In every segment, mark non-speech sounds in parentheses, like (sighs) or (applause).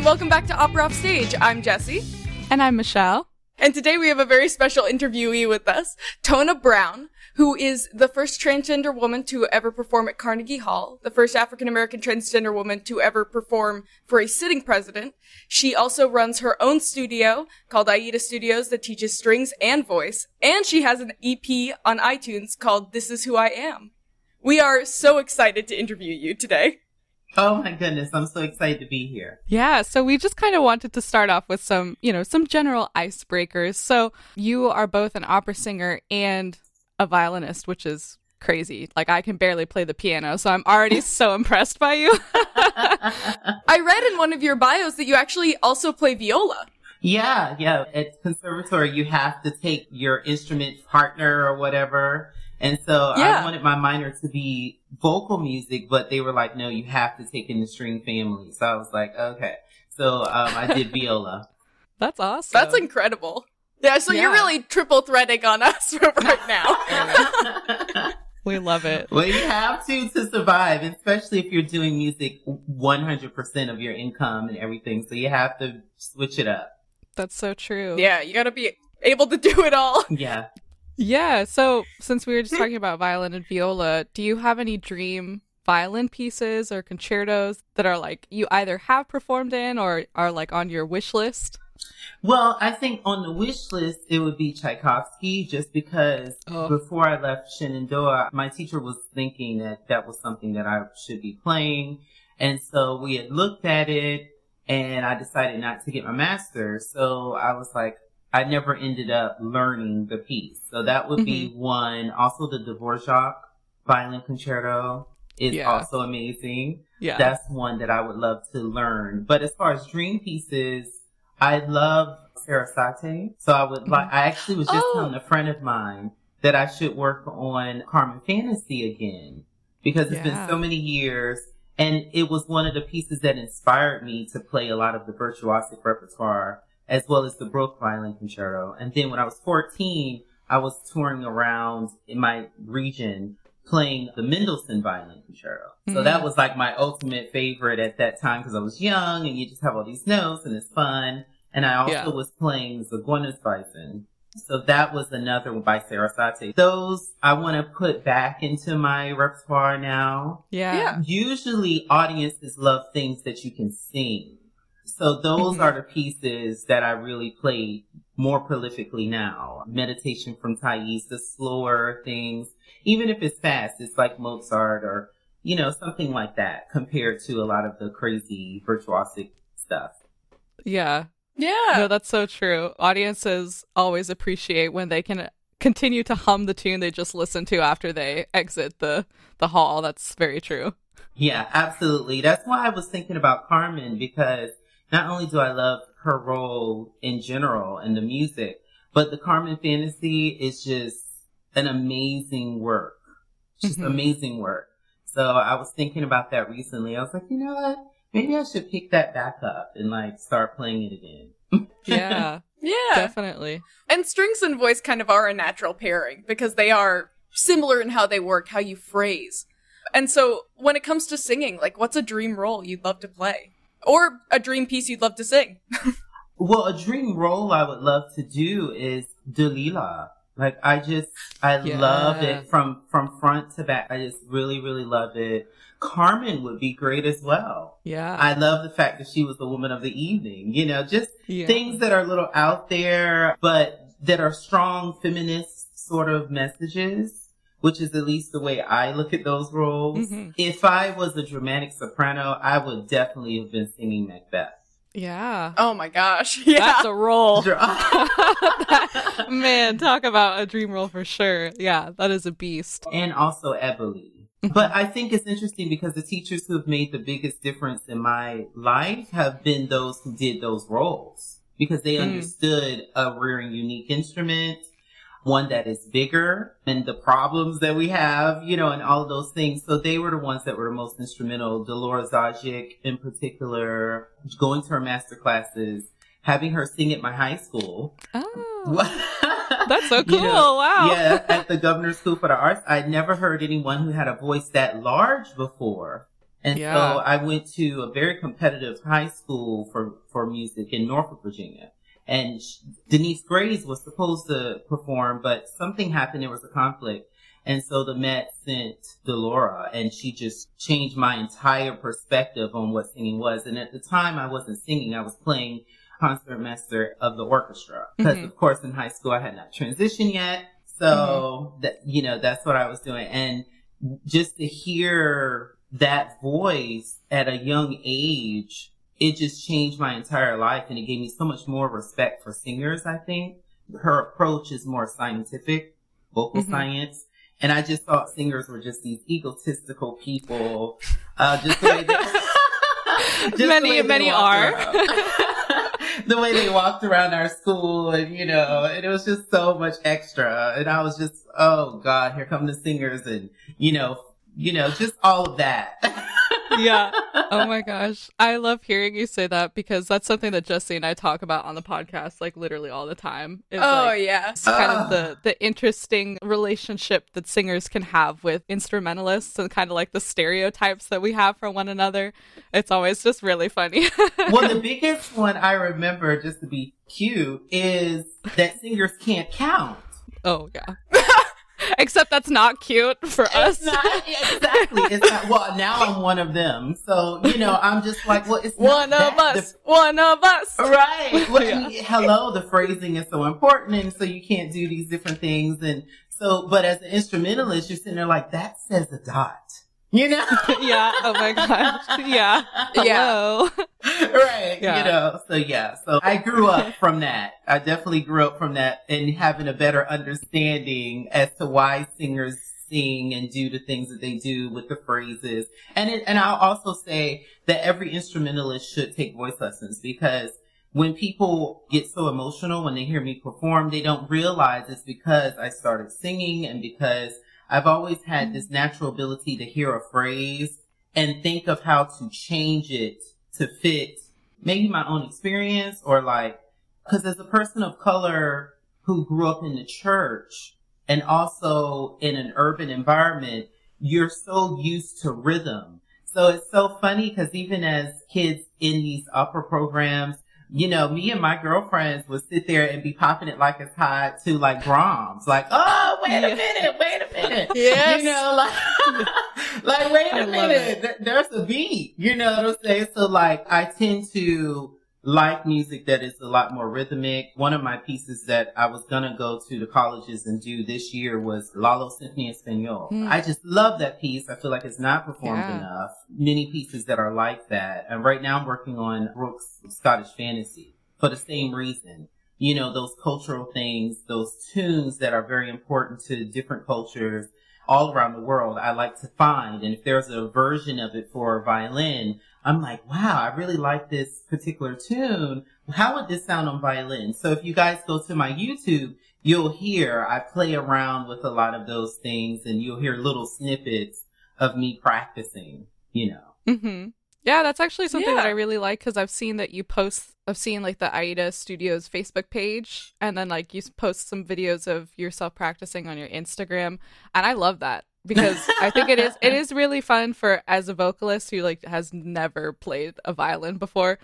and welcome back to Opera Off Stage. I'm Jesse. And I'm Michelle. And today we have a very special interviewee with us, Tona Brown, who is the first transgender woman to ever perform at Carnegie Hall, the first African American transgender woman to ever perform for a sitting president. She also runs her own studio called Aida Studios that teaches strings and voice, and she has an EP on iTunes called This Is Who I Am. We are so excited to interview you today. Oh my goodness, I'm so excited to be here. Yeah, so we just kind of wanted to start off with some, you know, some general icebreakers. So you are both an opera singer and a violinist, which is crazy. Like I can barely play the piano, so I'm already (laughs) so impressed by you. (laughs) I read in one of your bios that you actually also play viola. Yeah, yeah. At conservatory, you have to take your instrument partner or whatever. And so Yeah. I wanted my minor to be vocal music, but they were like, no, you have to take in the string family. So I was like, okay. So um, I did viola. (laughs) That's awesome. That's incredible. Yeah, so you're really triple threading on us (laughs) right now. (laughs) we love it. well, you have to to survive, especially if you're doing music 100% of your income and everything. So you have to switch it up. That's so true. yeah, you gotta be able to do it all. Yeah. Yeah. So since we were just talking about violin and viola, do you have any dream violin pieces or concertos that are like you either have performed in or are like on your wish list? Well, I think on the wish list, it would be Tchaikovsky just because Oh. before I left Shenandoah, my teacher was thinking that that was something that I should be playing. And so we had looked at it and I decided not to get my master. So I was like, I never ended up learning the piece. So that would be mm-hmm. one. Also the Dvorak violin concerto is Yeah. also amazing Yeah. that's one that I would love to learn. But as far as dream pieces, I love Sarasate. So I would like, I actually was just Oh. telling a friend of mine that I should work on Carmen Fantasy again because it's Yeah. been so many years. And it was one of the pieces that inspired me to play a lot of the virtuosic repertoire as well as the Bruch Violin Concerto. And then when I was 14, I was touring around in my region playing the Mendelssohn Violin Concerto. So Mhm. that was like my ultimate favorite at that time because I was young and you just have all these notes and it's fun. And I also Yeah. was playing Zigeunerweisen. So that was another one by Sarasate. Those I want to put back into my repertoire now. yeah. Yeah. Usually audiences love things that you can sing. So those Mhm. are the pieces that I really play more prolifically now. Meditation from Thais, the slower things, even if it's fast, it's like Mozart or, you know, something like that compared to a lot of the crazy virtuosic stuff. Yeah. Yeah. No, that's so true. Audiences always appreciate when they can continue to hum the tune they just listened to after they exit the the hall. That's very true. Yeah, absolutely. That's why I was thinking about Carmen because not only do I love her role in general and the music, but the Carmen fantasy is just an amazing work. Just Mhm. amazing work. So I was thinking about that recently. I was like, you know what? Maybe I should pick that back up and like start playing it again. (laughs) Yeah, yeah. definitely. And strings and voice kind of are a natural pairing because they are similar in how they work, how you phrase. And so when it comes to singing, like what's a dream role you'd love to play? Or a dream piece you'd love to sing? (laughs) Well, a dream role I would love to do is Delilah. Like I just, I love it from, from front to back. I just really, really love it. Carmen would be great as well. Yeah. I love the fact that she was the woman of the evening, you know, just yeah. things that are a little out there, but that are strong feminist sort of messages, which is at least the way I look at those roles. Mhm. If I was a dramatic soprano, I would definitely have been singing Macbeth. Yeah. Oh my gosh. (laughs) Yeah. That's a role. (laughs) Dra- (laughs) Man, talk about a dream role for sure. Yeah, that is a beast. and also Ebony. But I think it's interesting because the teachers who have made the biggest difference in my life have been those who did those roles because they Mm. understood a rare and unique instrument, one that is bigger and the problems that we have, you know, and all of those things. So they were the ones that were the most instrumental. Dolora Zajick in particular, going to her master classes, having her sing at my high school. Oh, (laughs) that's so You cool. know, wow. Yeah, at the Governor's School for the Arts, I'd never heard anyone who had a voice that large before. And Yeah. so I went to a very competitive high school for, for music in Norfolk, Virginia. And Denyce Graves was supposed to perform, but something happened. There was a conflict. And so the Met sent Dolora and she just changed my entire perspective on what singing was. And at the time I wasn't singing. I was playing concertmaster of the orchestra. Because Mhm. of course in high school I had not transitioned yet. So that, you know, that's what I was doing. And just to hear that voice at a young age, it just changed my entire life and it gave me so much more respect for singers, I think. Her approach is more scientific, vocal Mhm. science. And I just thought singers were just these egotistical people. Uh, just the way they, (laughs) Many- many are. (laughs) the way they walked around our school and, you know, and it was just so much extra. And I was just, oh God, here come the singers and, you know, you know, just all of that. (laughs) yeah. (laughs) Oh my gosh. I love hearing you say that because that's something that Jesse and I talk about on the podcast like literally all the time. Is, Oh like, yeah. it's kind of (sighs) the the interesting relationship that singers can have with instrumentalists and kind of like the stereotypes that we have for one another. It's always just really funny. (laughs) well, the biggest one I remember, just to be cute, is that singers can't count. oh yeah. (laughs) Except that's not cute for us. Not exactly. It's not. Well, now I'm one of them, so you know, I'm just like, well, it's One of us. One of us. right. (laughs) Well, Yeah. and hello, the phrasing is so important, and so you can't do these different things, and so. But as an instrumentalist, you're sitting there like that says a dot. You know? (laughs) yeah. Oh my gosh. Yeah. Yeah. (laughs) Right. Yeah. You know, so yeah. So I grew up (laughs) from that. I definitely grew up from that and having a better understanding as to why singers sing and do the things that they do with the phrases. And it, and I'll also say that every instrumentalist should take voice lessons because when people get so emotional when they hear me perform, they don't realize it's because I started singing and because I've always had this mm-hmm. natural ability to hear a phrase and think of how to change it to fit maybe my own experience or like, cause as a person of color who grew up in the church and also in an urban environment, you're so used to rhythm. So it's so funny because even as kids in these upper programs, you know, me and my girlfriends would sit there and be popping it like it's hot to like Brahms. Like, oh, wait Yeah. a minute, wait a minute. (laughs) Yes. You know, like, (laughs) like, wait I a love minute. There's a beat. You know what I'm saying? So like, I tend to like music that is a lot more rhythmic. One of my pieces that I was gonna go to the colleges and do this year was Lalo Symphony Espanol. Hmm. I just love that piece. I feel like it's not performed Yeah. enough. Many pieces that are like that. And right now I'm working on Bruch's Scottish Fantasy for the same reason. You know, those cultural things, those tunes that are very important to different cultures all around the world, I like to find. And if there's a version of it for violin, I'm like, wow, I really like this particular tune. How would this sound on violin? So if you guys go to my YouTube, you'll hear I play around with a lot of those things and you'll hear little snippets of me practicing, you know. hmm Yeah, that's actually something that I really like because I've seen that you post. I've seen like the Aida Studios Facebook page, and then like you post some videos of yourself practicing on your Instagram, and I love that because I think it is it (laughs) is really fun for as a vocalist who like has never played a violin before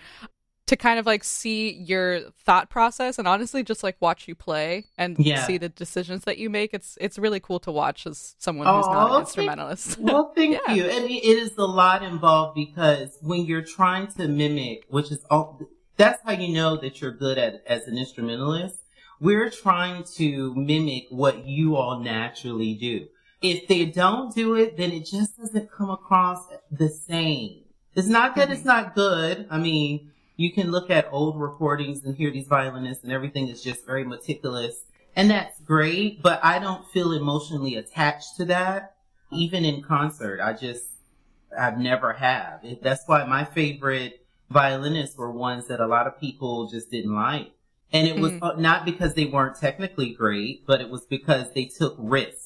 to kind of like see your thought process and honestly just like watch you play and Yeah. see the decisions that you make. It's it's really cool to watch as someone who's not Oh, an thank- instrumentalist. (laughs) Well, thank Yeah. you. I mean, it is a lot involved because when you're trying to mimic, which is all, that's how you know that you're good at as an instrumentalist. We're trying to mimic what you all naturally do. If they don't do it, then it just doesn't come across the same. It's not that it's not good. I mean, you can look at old recordings and hear these violinists and everything is just very meticulous. And that's great, but I don't feel emotionally attached to that. Even in concert, I just, I've never have. That's why my favorite violinists were ones that a lot of people just didn't like. And it was Mhm. uh, not because they weren't technically great, but it was because they took risks.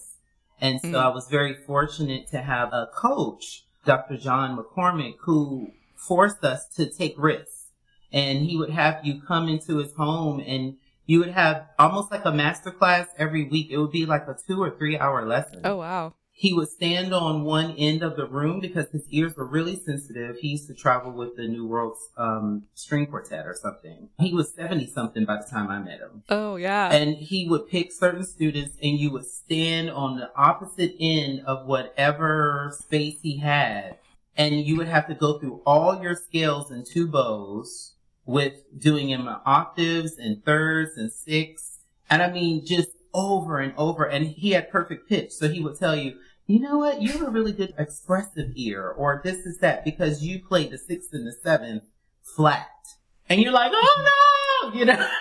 And so Mhm. I was very fortunate to have a coach, Dr. John McCormick, who forced us to take risks. And he would have you come into his home and you would have almost like a master class every week. It would be like a two or three hour lesson oh wow. He would stand on one end of the room because his ears were really sensitive. He used to travel with the New World um, String Quartet or something. He was 70 something by the time I met him. Oh, yeah. And he would pick certain students and you would stand on the opposite end of whatever space he had. And you would have to go through all your scales and two bows with doing him octaves and thirds and sixths. And I mean, just over and over. And he had perfect pitch. So he would tell you, you know what? You have a really good expressive ear, or this is that because you played the sixth and the seventh flat. And you're like, oh no, you know? (laughs)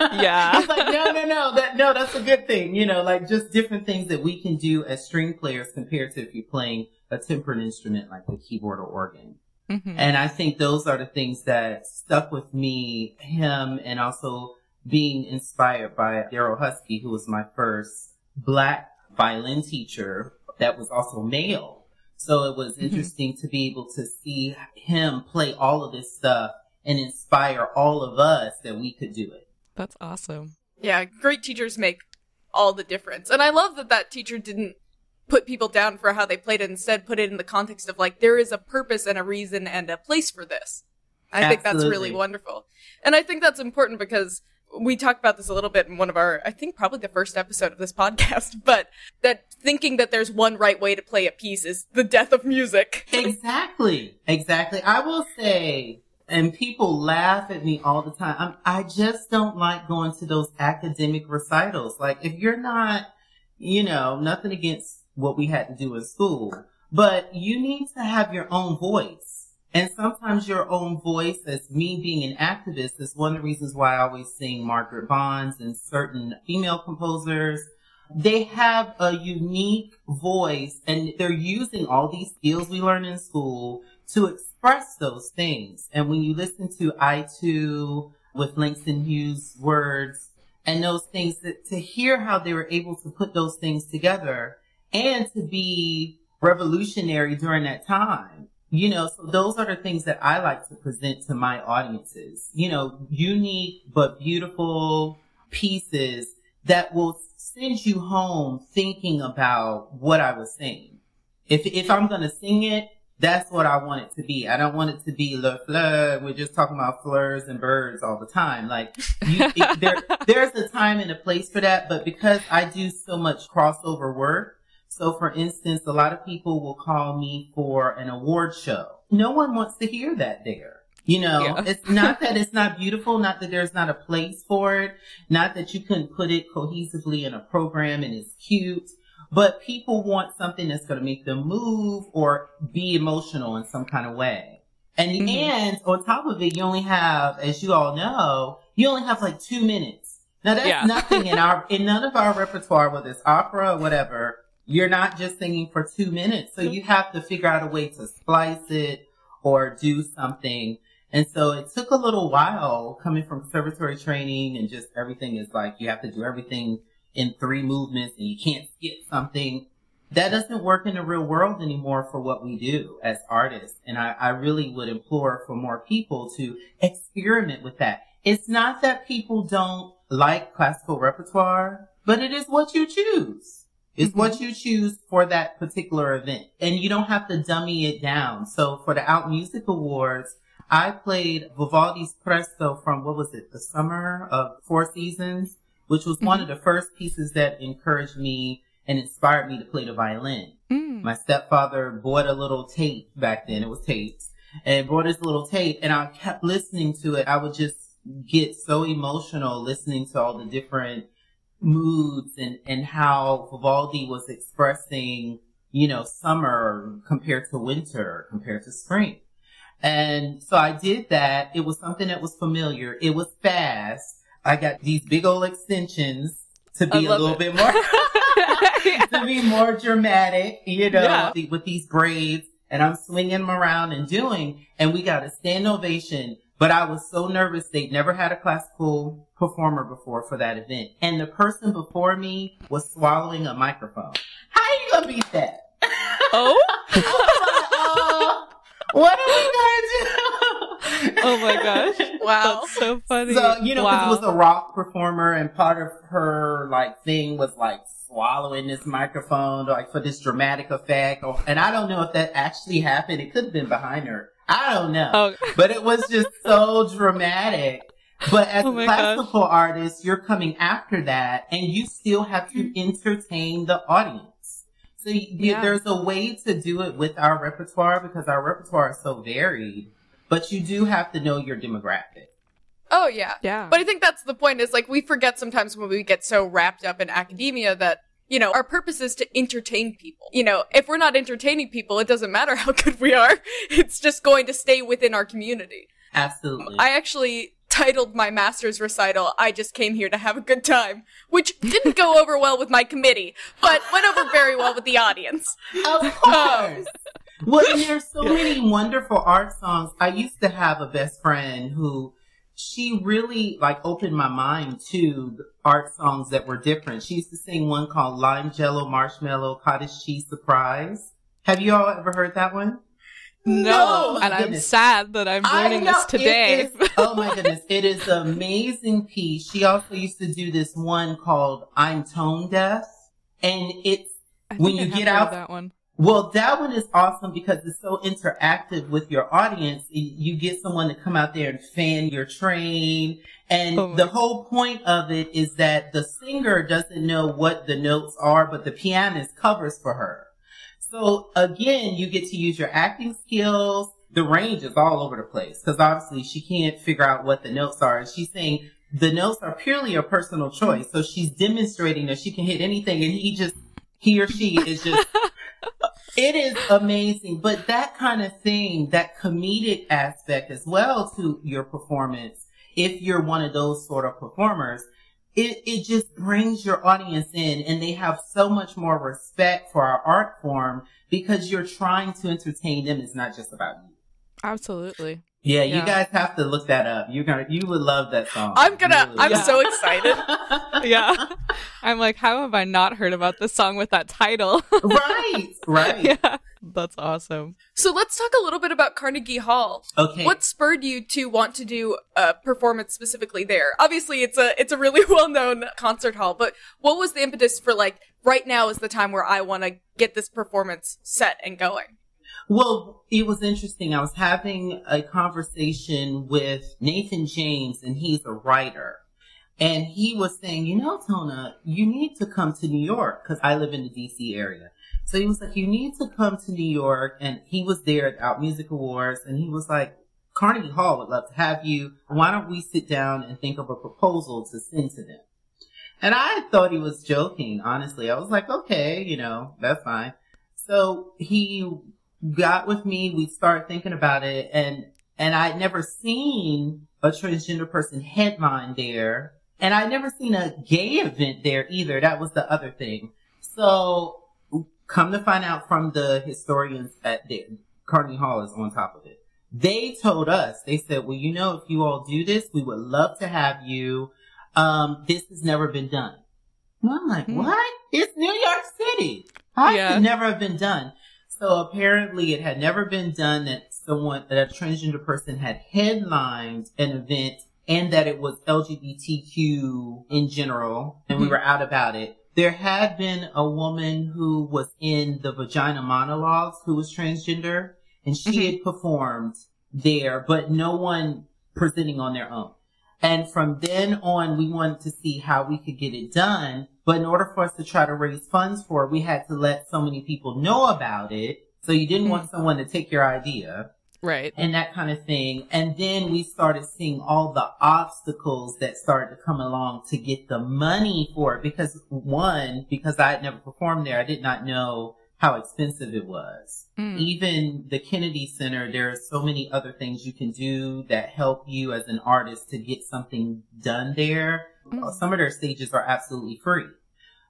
Yeah. it's like, no, no, no, that, no, that's a good thing. You know, like just different things that we can do as string players compared to if you're playing a tempered instrument like the keyboard or organ. Mhm. And I think those are the things that stuck with me, him, and also being inspired by Daryl Husky, who was my first black violin teacher that was also male. So it was Mhm. interesting to be able to see him play all of this stuff and inspire all of us that we could do it. That's awesome. Yeah, great teachers make all the difference. And I love that that teacher didn't put people down for how they played it, instead put it in the context of like, there is a purpose and a reason and a place for this. I think that's really wonderful. And I think that's important because we talked about this a little bit in one of our, I think probably the first episode of this podcast, (laughs) but that thinking that there's one right way to play a piece is the death of music. Exactly. Exactly. I will say, and people laugh at me all the time. I'm, I just don't like going to those academic recitals. Like if you're not, you know, nothing against what we had to do in school, but you need to have your own voice. And sometimes your own voice, as me being an activist, is one of the reasons why I always sing Margaret Bonds and certain female composers. They have a unique voice and they're using all these skills we learn in school to express those things. And when you listen to I, Too with Langston Hughes words and those things that to hear how they were able to put those things together and to be revolutionary during that time. You know, so those are the things that I like to present to my audiences. You know, unique but beautiful pieces that will send you home thinking about what I was saying. If if I'm gonna sing it, that's what I want it to be. I don't want it to be le fleur. We're just talking about fleurs and birds all the time. Like you, it, there, (laughs) there's a time and a place for that. But because I do so much crossover work, so for instance, a lot of people will call me for an award show. No one wants to hear that there. You know, Yeah. it's not that it's not beautiful, not that there's not a place for it, not that you couldn't put it cohesively in a program and it's cute, but people want something that's going to make them move or be emotional in some kind of way. And, Mhm. and on top of it, you only have, as you all know, you only have like two minutes. Now that's Yeah. nothing in our, in none of our repertoire, whether it's opera or whatever, you're not just singing for two minutes. So you have to figure out a way to splice it or do something. And so it took a little while coming from conservatory training and just everything is like you have to do everything in three movements and you can't skip something. That doesn't work in the real world anymore for what we do as artists. And I, I really would implore for more people to experiment with that. It's not that people don't like classical repertoire, but it is what you choose. It's Mhm. what you choose for that particular event. And you don't have to dummy it down. So for the Out Music Awards, I played Vivaldi's Presto from, what was it, the summer of Four Seasons, which was one of the first pieces that encouraged me and inspired me to play the violin. Mm. My stepfather bought a little tape back then. It was tapes and brought this little tape and I kept listening to it. I would just get so emotional listening to all the different moods and, and how Vivaldi was expressing, you know, summer compared to winter, compared to spring. And so I did that. It was something that was familiar. It was fast. I got these big old extensions to be a little it. bit more (laughs) (laughs) to be more dramatic, you know, Yeah. with these braids and I'm swinging them around and doing, and we got a stand ovation. But I was so nervous. They'd never had a classical performer before for that event. And the person before me was swallowing a microphone. How are you gonna beat that? oh, (laughs) like, oh, what are we gonna do? oh my gosh! Wow. That's so funny. So, you know, 'cause wow. it was a rock performer and part of her like thing was like swallowing this microphone like for this dramatic effect. Or, and I don't know if that actually happened. It could have been behind her. I don't know. Oh. But it was just so dramatic. But as (laughs) Oh a my classical artist, you're coming after that and you still have to mm-hmm. entertain the audience. So you, Yeah. there's a way to do it with our repertoire because our repertoire is so varied, but you do have to know your demographic. Oh yeah. Yeah. But I think that's the point is like we forget sometimes when we get so wrapped up in academia that you know, our purpose is to entertain people. You know, if we're not entertaining people, it doesn't matter (laughs) how good we are. It's just going to stay within our community. Absolutely. I actually titled my master's recital, I just came here to have a good time, which didn't go over well with my committee, but went over very well with the audience. Of um, course. well, and there's so (laughs) many wonderful art songs. I used to have a best friend who she really like opened my mind to art songs that were different. She used to sing one called Lime Jello Marshmallow Cottage Cheese Surprise. Have you all ever heard that one? no. Oh, and I'm sad that I'm learning this today. it is- oh my goodness. It is an amazing piece. She also used to do this one called I'm Tone Deaf. And it's when think I you get heard out- that one. Well, that one is awesome because it's so interactive with your audience. You get someone to come out there and fan your train. And Oh the whole point of it is that the singer doesn't know what the notes are, but the pianist covers for her. So again, you get to use your acting skills. The range is all over the place because obviously she can't figure out what the notes are. And she's saying the notes are purely a personal choice. So she's demonstrating that she can hit anything and he just, he or she is just (laughs) it is amazing, but that kind of thing, that comedic aspect as well to your performance, if you're one of those sort of performers, it, it just brings your audience in and they have so much more respect for our art form because you're trying to entertain them. It's not just about you. Absolutely. Yeah, you Yeah. guys have to look that up. You're gonna, you would love that song. I'm gonna, You would I'm love so excited. (laughs) Yeah. I'm like, how have I not heard about this song with that title? (laughs) right, right. yeah. That's awesome. So let's talk a little bit about Carnegie Hall. Okay. What spurred you to want to do a performance specifically there? Obviously, it's a it's a really (laughs) well known concert hall, but what was the impetus for like right now is the time where I want to get this performance set and going? Well, it was interesting. I was having a conversation with Nathan James, and he's a writer. And he was saying, you know, Tona, you need to come to New York because I live in the DC area. So he was like, you need to come to New York. And he was there at Out Music Awards and he was like, Carnegie Hall would love to have you. Why don't we sit down and think of a proposal to send to them? And I thought he was joking, honestly. I was like, okay, you know, that's fine. So he got with me. We started thinking about it and, and I'd never seen a transgender person headline there. And I'd never seen a gay event there either. That was the other thing. So come to find out from the historians at the Carnegie Hall is on top of it. They told us, they said, well, you know, if you all do this, we would love to have you. Um, this has never been done. And I'm like, Hmm. what? It's New York City. How Yeah. could never have been done? So apparently it had never been done that someone, that a transgender person had headlined an event and that it was LGBTQ in general and we Mhm. were out about it. There had been a woman who was in the vagina monologues who was transgender and she Mhm. had performed there, but no one presenting on their own. And from then on, we wanted to see how we could get it done. But in order for us to try to raise funds for it, we had to let so many people know about it. So you didn't want mm-hmm. someone to take your idea Right. and that kind of thing. And then we started seeing all the obstacles that started to come along to get the money for it. Because one, because I had never performed there, I did not know how expensive it was. Mm. Even the Kennedy Center, there are so many other things you can do that help you as an artist to get something done there. Mm. Some of their stages are absolutely free.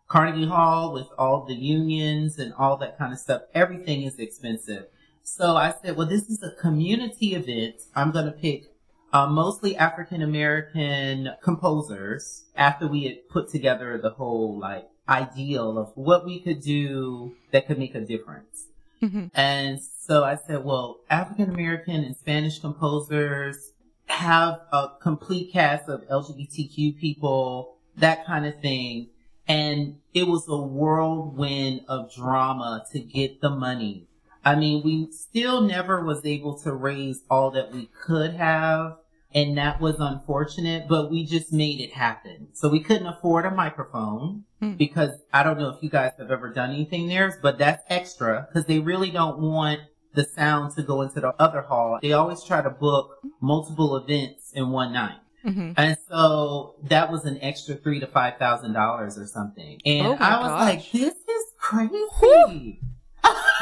Carnegie Hall with all the unions and all that kind of stuff, everything is expensive. So I said, well, this is a community event. I'm going to pick uh, mostly African American composers after we had put together the whole like ideal of what we could do that could make a difference. Mhm. And so I said, well, African American and Spanish composers have a complete cast of LGBTQ people, that kind of thing. And it was a whirlwind of drama to get the money. I mean, we still never was able to raise all that we could have. And that was unfortunate, but we just made it happen. So we couldn't afford a microphone Hmm. because I don't know if you guys have ever done anything there, but that's extra because they really don't want the sound to go into the other hall. They always try to book multiple events in one night. hmm And so that was an extra three to five thousand dollars or something. And Oh I was gosh. like, this is crazy.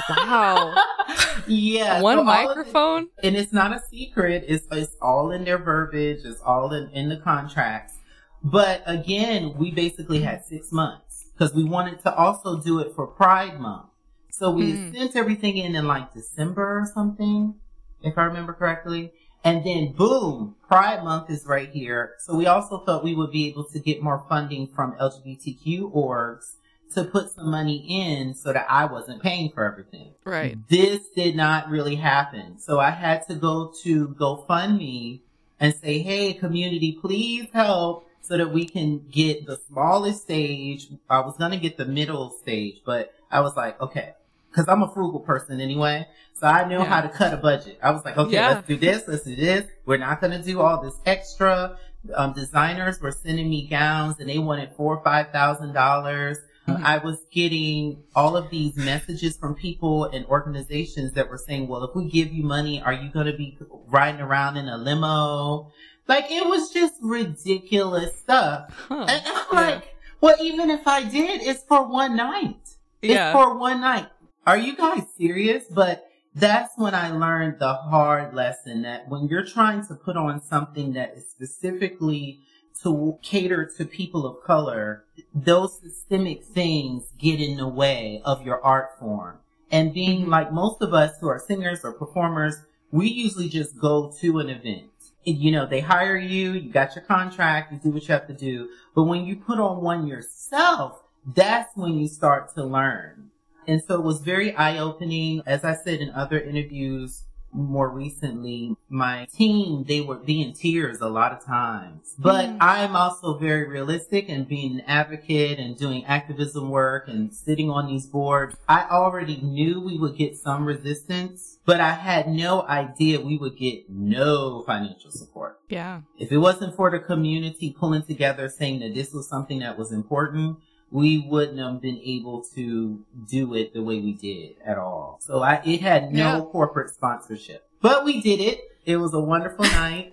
Wow. yeah. One so of it- microphone? and it's not a secret. It's it's all in their verbiage. It's all in, in the contracts. But again, we basically had six months because we wanted to also do it for Pride Month. So we Mm. sent everything in in like December or something, if I remember correctly. And then boom, Pride Month is right here. So we also thought we would be able to get more funding from LGBTQ orgs to put some money in so that I wasn't paying for everything Right. this did not really happen. So I had to go to GoFundMe and say, hey, community, please help so that we can get the smallest stage. I was going to get the middle stage, but I was like, okay, cause I'm a frugal person anyway. So I knew Yeah. how to cut a budget. I was like, okay, Yeah. let's do this. Let's do this. We're not going to do all this extra. Um, designers were sending me gowns and they wanted four or five thousand dollars. Mhm. I was getting all of these messages from people and organizations that were saying, well, if we give you money, are you going to be riding around in a limo? Like it was just ridiculous stuff. Huh. And I'm Yeah. like, well, even if I did, it's for one night. It's Yeah. for one night. Are you guys serious? But that's when I learned the hard lesson that when you're trying to put on something that is specifically to cater to people of color, those systemic things get in the way of your art form. And being Mhm. like most of us who are singers or performers, we usually just go to an event. You know, they hire you, you got your contract, you do what you have to do. But when you put on one yourself, that's when you start to learn. And so it was very eye opening. As I said in other interviews more recently, my team, they would be in tears a lot of times. But Mm. I'm also very realistic and being an advocate and doing activism work and sitting on these boards. I already knew we would get some resistance, but I had no idea we would get no financial support. Yeah. If it wasn't for the community pulling together saying that this was something that was important, we wouldn't have been able to do it the way we did at all. So I, it had no Yeah. corporate sponsorship, but we did it. It was a wonderful (laughs) night.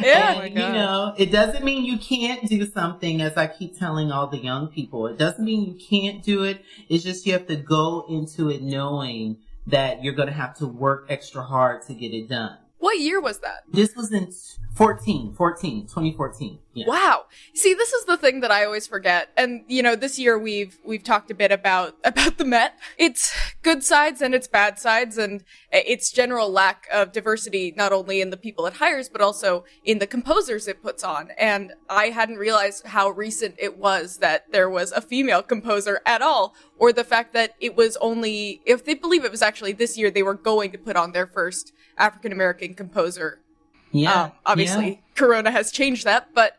Yeah. And, Oh you know, it doesn't mean you can't do something as I keep telling all the young people. It doesn't mean you can't do it. It's just you have to go into it knowing that you're going to have to work extra hard to get it done. What year was that? This was in 14, 14, 2014. Yeah. Wow. See, this is the thing that I always forget. And you know, this year we've we've talked a bit about (laughs) about the Met. Its good sides and its bad sides and its general lack of diversity not only in the people it hires but also in the composers it puts on. And I hadn't realized how recent it was that there was a female composer at all or the fact that it was only if they believe it was actually this year they were going to put on their first African American composer Yeah. um, obviously, Yeah. Corona has changed that, but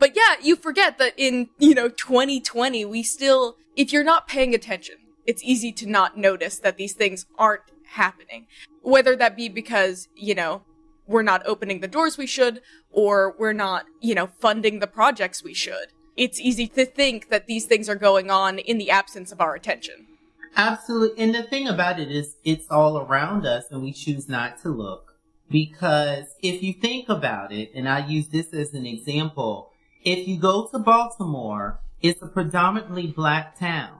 but yeah, you forget that in you know 2020 we still, if you're not paying attention, it's easy to not notice that these things aren't happening. Whether that be because you know we're not opening the doors we should, or we're not you know funding the projects we should. It's easy to think that these things are going on in the absence of our attention. Absolutely. And the thing about it is it's all around us and we choose not to look because if you think about it, and I use this as an example, if you go to Baltimore, it's a predominantly black town.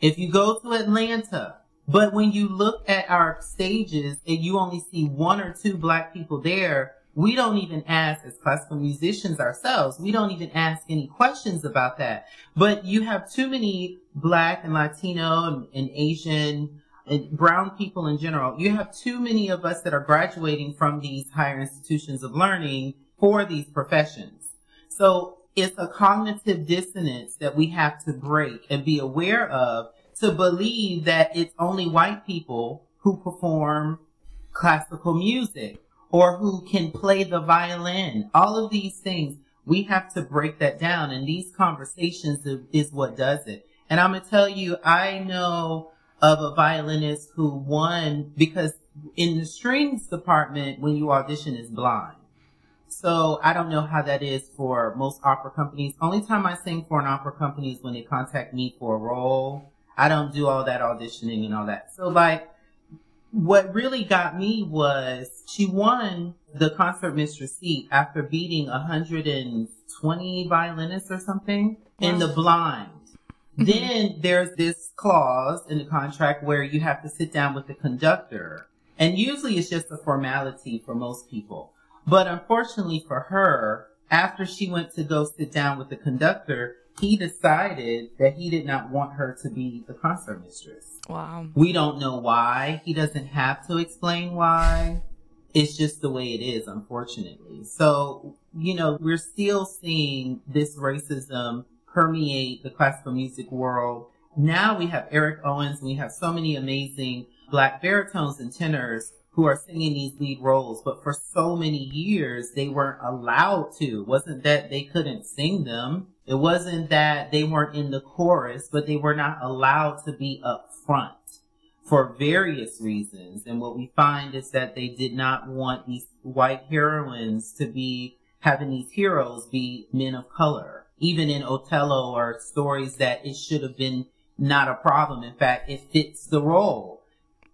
If you go to Atlanta, but when you look at our stages and you only see one or two black people there, we don't even ask as classical musicians ourselves. We don't even ask any questions about that. But you have too many black and Latino and, and Asian and brown people in general. You have too many of us that are graduating from these higher institutions of learning for these professions. So it's a cognitive dissonance that we have to break and be aware of to believe that it's only white people who perform classical music or who can play the violin. All of these things. We have to break that down and these conversations is what does it. And I'm going to tell you, I know of a violinist who won because in the strings department, when you audition is blind. So I don't know how that is for most opera companies. Only time I sing for an opera company is when they contact me for a role. I don't do all that auditioning and all that. So like, what really got me was she won the concert mistress seat after beating 120 violinists or something wow. in the blind. Mm-hmm. Then there's this clause in the contract where you have to sit down with the conductor. And usually it's just a formality for most people. But unfortunately for her, after she went to go sit down with the conductor, he decided that he did not want her to be the concert mistress. Wow. We don't know why. He doesn't have to explain why. It's just the way it is, unfortunately. So, you know, we're still seeing this racism permeate the classical music world. Now we have Eric Owens and we have so many amazing black baritones and tenors who are singing these lead roles, but for so many years they weren't allowed to. It wasn't that they couldn't sing them. It wasn't that they weren't in the chorus, but they were not allowed to be up front for various reasons. And what we find is that they did not want these white heroines to be having these heroes be men of color. Even in Othello or stories that it should have been not a problem. In fact, it fits the role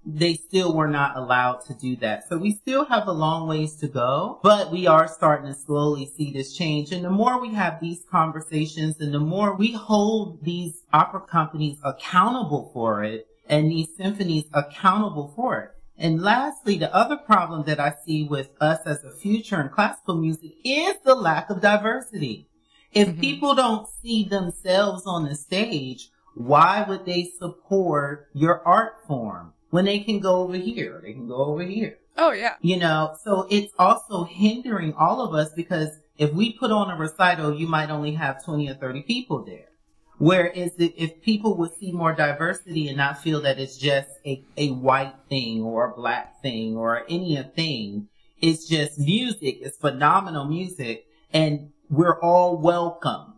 they still were not allowed to do that. So we still have a long ways to go, but we are starting to slowly see this change. And the more we have these conversations and the more we hold these opera companies accountable for it and these symphonies accountable for it. And lastly, the other problem that I see with us as a future in classical music is the lack of diversity. If mm-hmm. people don't see themselves on the stage, why would they support your art form? When they can go over here, they can go over here. Oh yeah. You know, so it's also hindering all of us because if we put on a recital, you might only have 20 or 30 people there. Whereas if people would see more diversity and not feel that it's just a, a white thing or a black thing or any a thing, it's just music, it's phenomenal music and we're all welcome.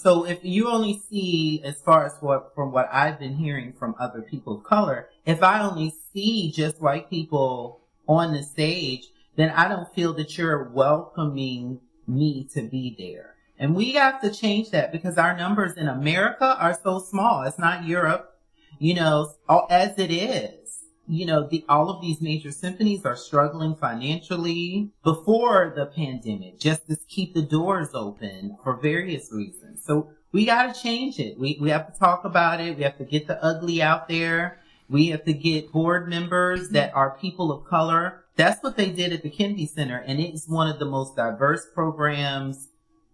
So if you only see, as far as what, from what I've been hearing from other people of color, if I only see just white people on the stage, then I don't feel that you're welcoming me to be there. And we have to change that because our numbers in America are so small. It's not Europe, you know, as it is. You know, the, all of these major symphonies are struggling financially before the pandemic, just to keep the doors open for various reasons. So we got to change it. We, we have to talk about it. We have to get the ugly out there. We have to get board members mm-hmm. that are people of color. That's what they did at the Kennedy Center. And it's one of the most diverse programs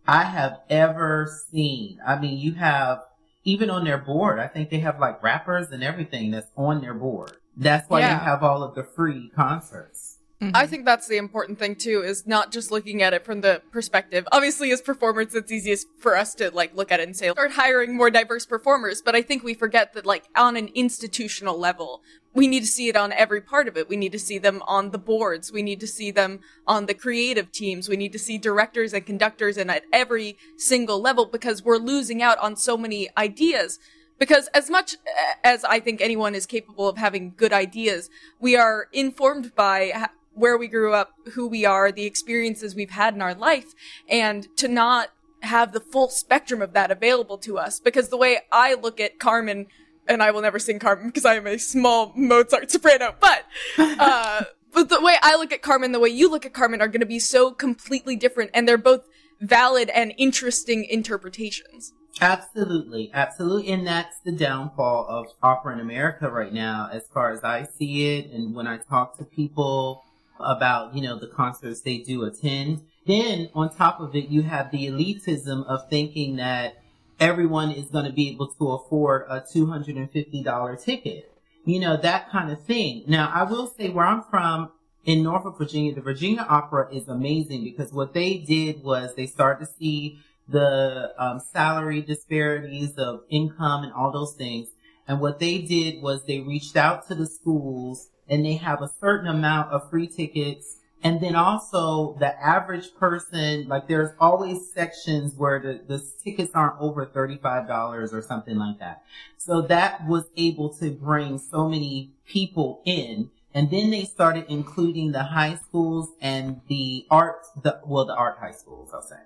I have ever seen. I mean, you have, even on their board, I think they have like rappers and everything that's on their board. That's why yeah. you have all of the free concerts. Mm-hmm. I think that's the important thing too, is not just looking at it from the perspective. Obviously, as performers, it's easiest for us to like look at it and say, start hiring more diverse performers. But I think we forget that like on an institutional level, we need to see it on every part of it. We need to see them on the boards. We need to see them on the creative teams. We need to see directors and conductors and at every single level because we're losing out on so many ideas because as much as I think anyone is capable of having good ideas, we are informed by where we grew up, who we are, the experiences we've had in our life, and to not have the full spectrum of that available to us. Because the way I look at Carmen, and I will never sing Carmen because I am a small Mozart soprano, but, uh, (laughs) but the way I look at Carmen, the way you look at Carmen are going to be so completely different, and they're both valid and interesting interpretations. Absolutely, absolutely. And that's the downfall of opera in America right now, as far as I see it. And when I talk to people about, you know, the concerts they do attend. Then on top of it, you have the elitism of thinking that everyone is going to be able to afford a $250 ticket. You know, that kind of thing. Now, I will say where I'm from in Norfolk, Virginia, the Virginia Opera is amazing because what they did was they started to see the um, salary disparities of income and all those things. And what they did was they reached out to the schools and they have a certain amount of free tickets And then also the average person, like there's always sections where the, the tickets aren't over $35 or something like that. So that was able to bring so many people in. And then they started including the high schools and the art, the, well, the art high schools, I'll say.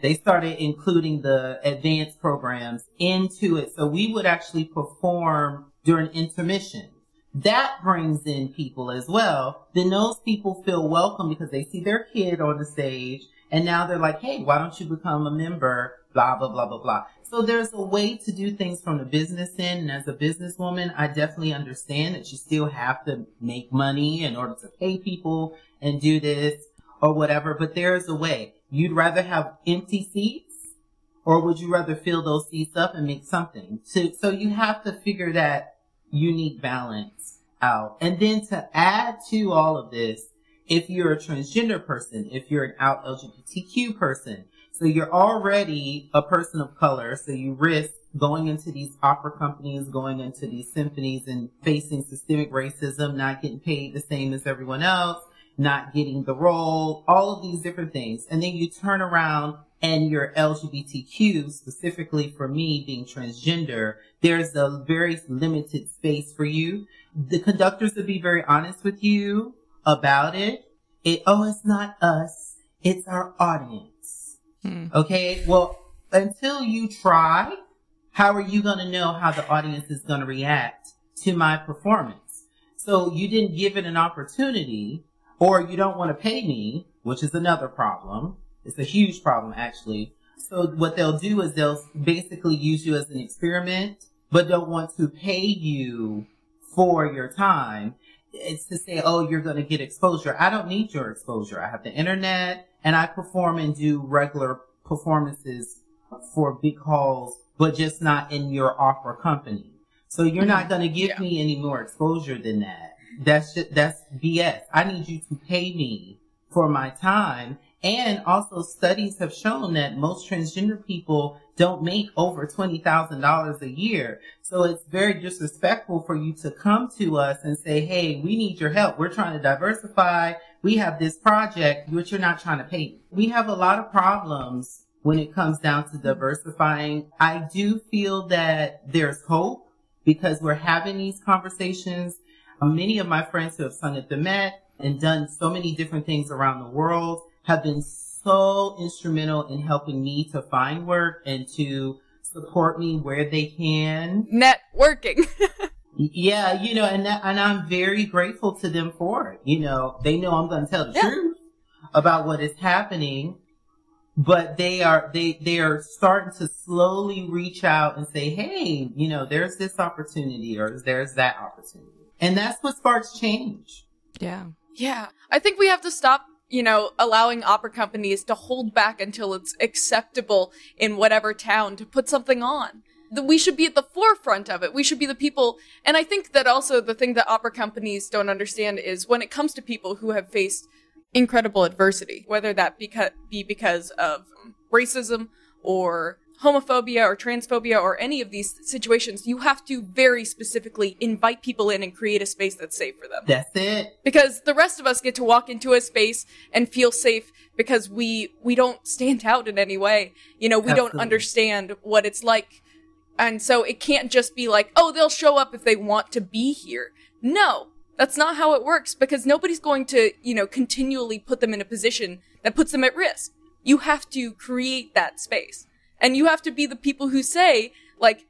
They started including the advanced programs into it. So we would actually perform during intermission that brings in people as well. Then those people feel welcome because they see their kid on the stage and now they're like, Hey, why don't you become a member? Blah, blah, blah, blah, blah. So there's a way to do things from the business end. And as a businesswoman, I definitely understand that you still have to make money in order to pay people and do this or whatever. But there's a way. You'd rather have empty seats or would you rather fill those seats up and make something? So, so you have to figure that unique balance out. And then to add to all of this, if you're a transgender person, if you're an out LGBTQ person, so you're already a person of color, so you risk going into these opera companies, going into these symphonies and facing systemic racism, not getting paid the same as everyone else, not getting the role, all of these different things. And then you turn around and you're LGBTQ, specifically for me being transgender, there's a very limited space for you. The conductors would be very honest with you about it. It, oh, it's not us. It's our audience. Hmm. Okay. Well, until you try, how are you going to know how the audience is going to react to my performance? So you didn't give it an opportunity or you don't want to pay me, which is another problem. It's a huge problem actually. So what they'll do is they'll basically use you as an experiment, but don't want to pay you for your time. It's to say, oh, you're going to get exposure. I don't need your exposure. I have the internet and I perform and do regular performances for big halls, but just not in your opera company. So you're not mm-hmm. going to give yeah. me any more exposure than that. That's just, that's BS. I need you to pay me for my time and also studies have shown that most transgender people don't make over $20,000 a year. So it's very disrespectful for you to come to us and say, Hey, we need your help. We're trying to diversify. We have this project, which you're not trying to pay. We have a lot of problems when it comes down to diversifying. I do feel that there's hope because we're having these conversations. Many of my friends who have sung at the Met and done so many different things around the world have been so instrumental in helping me to find work and to support me where they can. Networking. (laughs) yeah, you know, and that, and I'm very grateful to them for it. You know, they know I'm going to tell the yeah. truth about what is happening, but they are, they, they are starting to slowly reach out and say, Hey, you know, there's this opportunity or there's that opportunity. And that's what sparks change. Yeah. Yeah. I think we have to stop you know, allowing opera companies to hold back until it's acceptable in whatever town to put something on. We should be at the forefront of it. We should be the people. And I think that also the thing that opera companies don't understand is when it comes to people who have faced incredible adversity, whether that be because of racism or homophobia or transphobia or any of these situations, you have to very specifically invite people in and create a space that's safe for them. That's it. Because the rest of us get to walk into a space and feel safe because we we don't stand out in any way. You know, we Absolutely. don't understand what it's like. And so it can't just be like, "Oh, they'll show up if they want to be here." No. That's not how it works because nobody's going to, you know, continually put them in a position that puts them at risk. You have to create that space. And you have to be the people who say, like,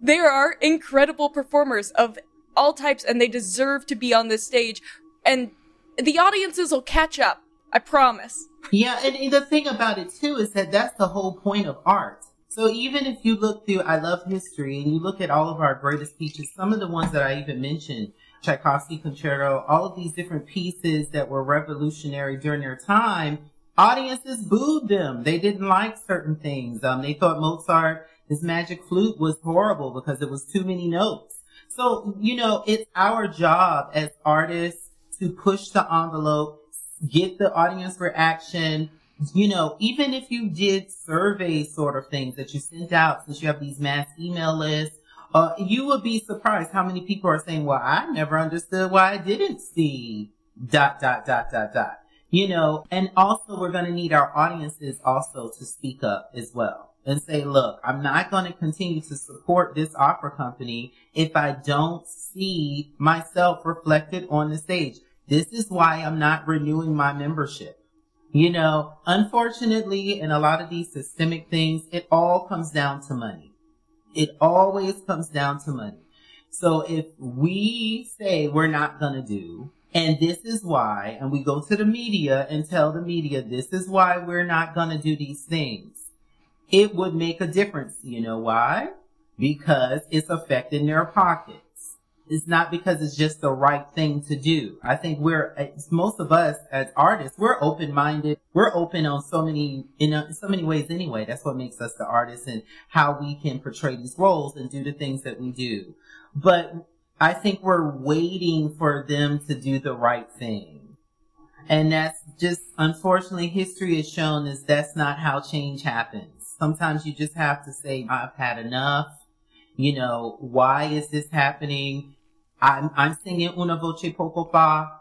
there are incredible performers of all types and they deserve to be on this stage. And the audiences will catch up. I promise. Yeah, and the thing about it too is that that's the whole point of art. So even if you look through I Love History and you look at all of our greatest pieces, some of the ones that I even mentioned, Tchaikovsky Concerto, all of these different pieces that were revolutionary during their time, audiences booed them. They didn't like certain things. Um, they thought Mozart, his magic flute was horrible because it was too many notes. So, you know, it's our job as artists to push the envelope, get the audience reaction. You know, even if you did survey sort of things that you sent out since you have these mass email lists, uh, you would be surprised how many people are saying, well, I never understood why I didn't see dot, dot, dot, dot, dot You know, and also we're going to need our audiences also to speak up as well and say, look, I'm not going to continue to support this opera company if I don't see myself reflected on the stage. This is why I'm not renewing my membership. You know, unfortunately, in a lot of these systemic things, it all comes down to money. It always comes down to money. So if we say we're not going to do, and this is why, and we go to the media and tell the media, this is why we're not going to do these things, it would make a difference. You know why? Because it's affecting their pockets. it's not because it's just the right thing to do. I think we're, most of us as artists, we're open-minded. We're open on so many, in so many ways anyway. That's what makes us the artists and how we can portray these roles and do the things that we do. But I think we're waiting for them to do the right thing. And that's just, unfortunately, history has shown is that's not how change happens. Sometimes you just have to say, I've had enough you know, why is this happening? I'm, I'm singing Una Voce Poco Fa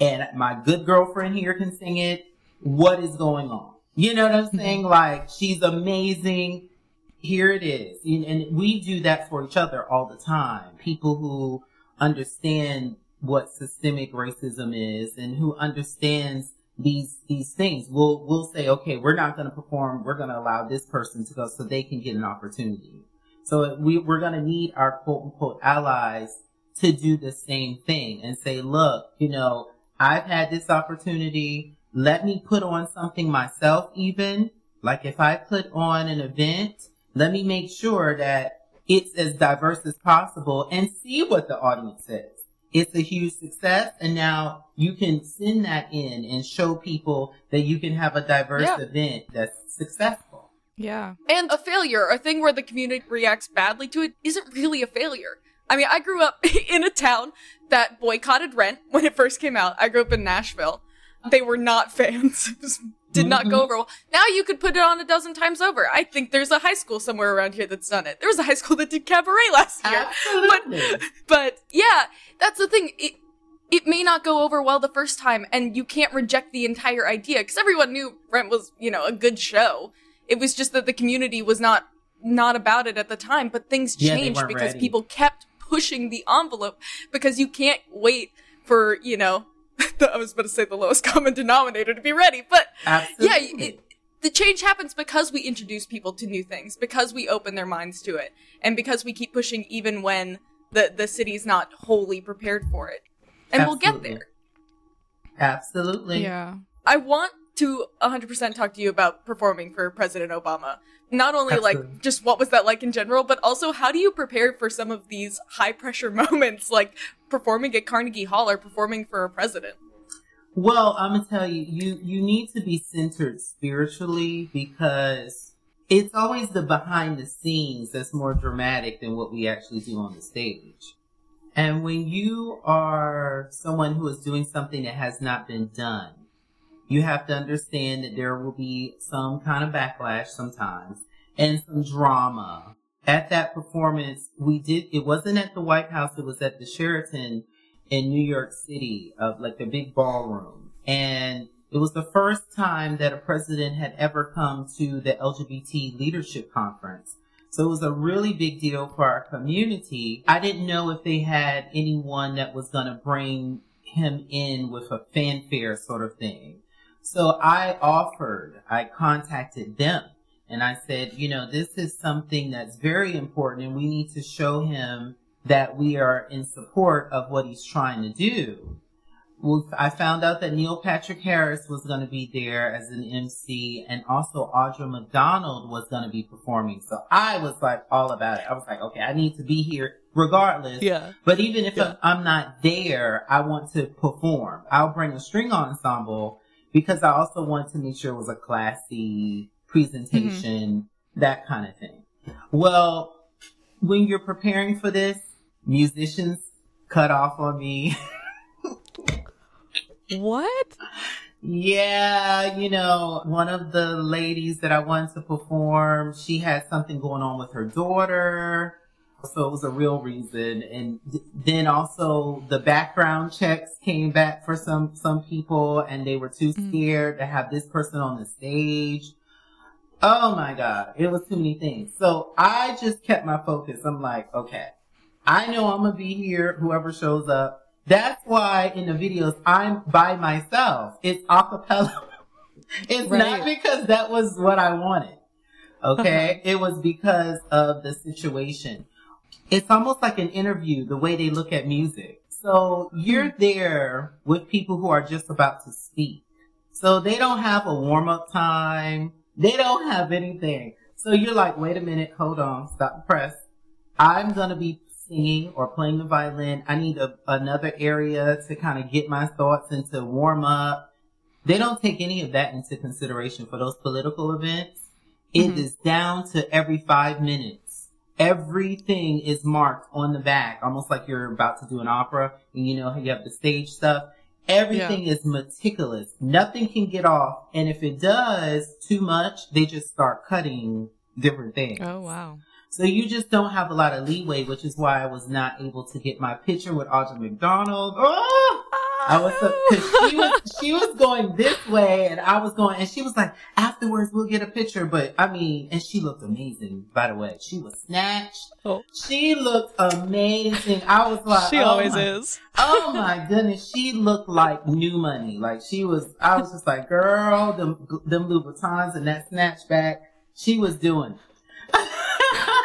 and my good girlfriend here can sing it. What is going on? You know what I'm mm-hmm. saying? like, she's amazing. Here it is. And we do that for each other all the time. People who understand what systemic racism is and who understands these these things. We'll we'll say, okay, we're not going to perform. We're going to allow this person to go so they can get an opportunity. So we, we're going to need our quote unquote allies to do the same thing and say, look, you know, I've had this opportunity. Let me put on something myself even. Like if I put on an event, let me make sure that it's as diverse as possible and see what the audience says. It's a huge success. And now you can send that in and show people that you can have a diverse yeah. event that's successful. Yeah. And a failure, a thing where the community reacts badly to it, isn't really a failure. I mean, I grew up (laughs) in a town that boycotted Rent when it first came out. I grew up in Nashville. They were not fans. (laughs) did not go mm-hmm. over well. Now you could put it on a dozen times over. I think there's a high school somewhere around here that's done it. There was a high school that did cabaret last year. Absolutely. But, (laughs) but yeah, that's the thing. It, it may not go over well the first time and you can't reject the entire idea because everyone knew Rent was, you know, a good show. It was just that the community was not not about it at the time, but things changed yeah, because ready. people kept pushing the envelope because you can't wait for, you know, (laughs) I was about to say the lowest common denominator to be ready, but Absolutely. yeah, it, the change happens because we introduce people to new things, because we open their minds to it, and because we keep pushing even when the, the city's not wholly prepared for it. And Absolutely. we'll get there. Absolutely. Yeah. I want to 100% talk to you about performing for President Obama. Not only Absolutely. like just what was that like in general, but also how do you prepare for some of these high pressure (laughs) moments like performing at Carnegie Hall or performing for a president? Well, I'm gonna tell you, you you need to be centered spiritually because it's always the behind the scenes that's more dramatic than what we actually do on the stage. And when you are someone who is doing something that has not been done, you have to understand that there will be some kind of backlash sometimes and some drama. At that performance, we did, it wasn't at the White House, it was at the Sheraton in New York City of like the big ballroom. And it was the first time that a president had ever come to the LGBT leadership conference. So it was a really big deal for our community. I didn't know if they had anyone that was going to bring him in with a fanfare sort of thing. So I offered, I contacted them and I said, you know, this is something that's very important and we need to show him that we are in support of what he's trying to do. Well, I found out that Neil Patrick Harris was going to be there as an MC and also Audra McDonald was going to be performing. So I was like all about it. I was like, okay, I need to be here regardless. Yeah. But even if yeah. I'm not there, I want to perform. I'll bring a string ensemble because I also wanted to make sure it was a classy presentation, mm-hmm. that kind of thing. Well, when you're preparing for this, musicians cut off on me. what? Yeah, you know, one of the ladies that I wanted to perform, she had something going on with her daughter. So it was a real reason. And th- then also the background checks came back for some, some people and they were too Mm. scared to have this person on the stage. Oh my God. It was too many things. So I just kept my focus. I'm like, okay, I know I'm going to be here, whoever shows up. That's why in the videos I'm by myself. It's acapella. (laughs) it's Right. not because that was what I wanted. Okay. (laughs) It was because of the situation. It's almost like an interview, the way they look at music. So you're hmm. there with people who are just about to speak. So they don't have a warm up time. They don't have anything. So you're like, wait a minute, hold on, stop the press. I'm going to be singing or playing the violin. I need a, another area to kind of get my thoughts and to warm up. They don't take any of that into consideration for those political events. It mm-hmm. is down to every five minutes. Everything is marked on the back, almost like you're about to do an opera and you know, you have the stage stuff. Everything is meticulous. Nothing can get off. And if it does too much, they just start cutting different things. Oh wow. So you just don't have a lot of leeway, which is why I was not able to get my picture with Audra McDonald. Oh! oh I was so, cause she was, (laughs) she was going this way and I was going, and she was like, afterwards we'll get a picture. But I mean, and she looked amazing, by the way. She was snatched. Oh. She looked amazing. I was like, she oh always my is. oh (laughs) my goodness, she looked like new money. Like she was, I was just like, girl, them, them Louboutins and that snatchback, she was doing.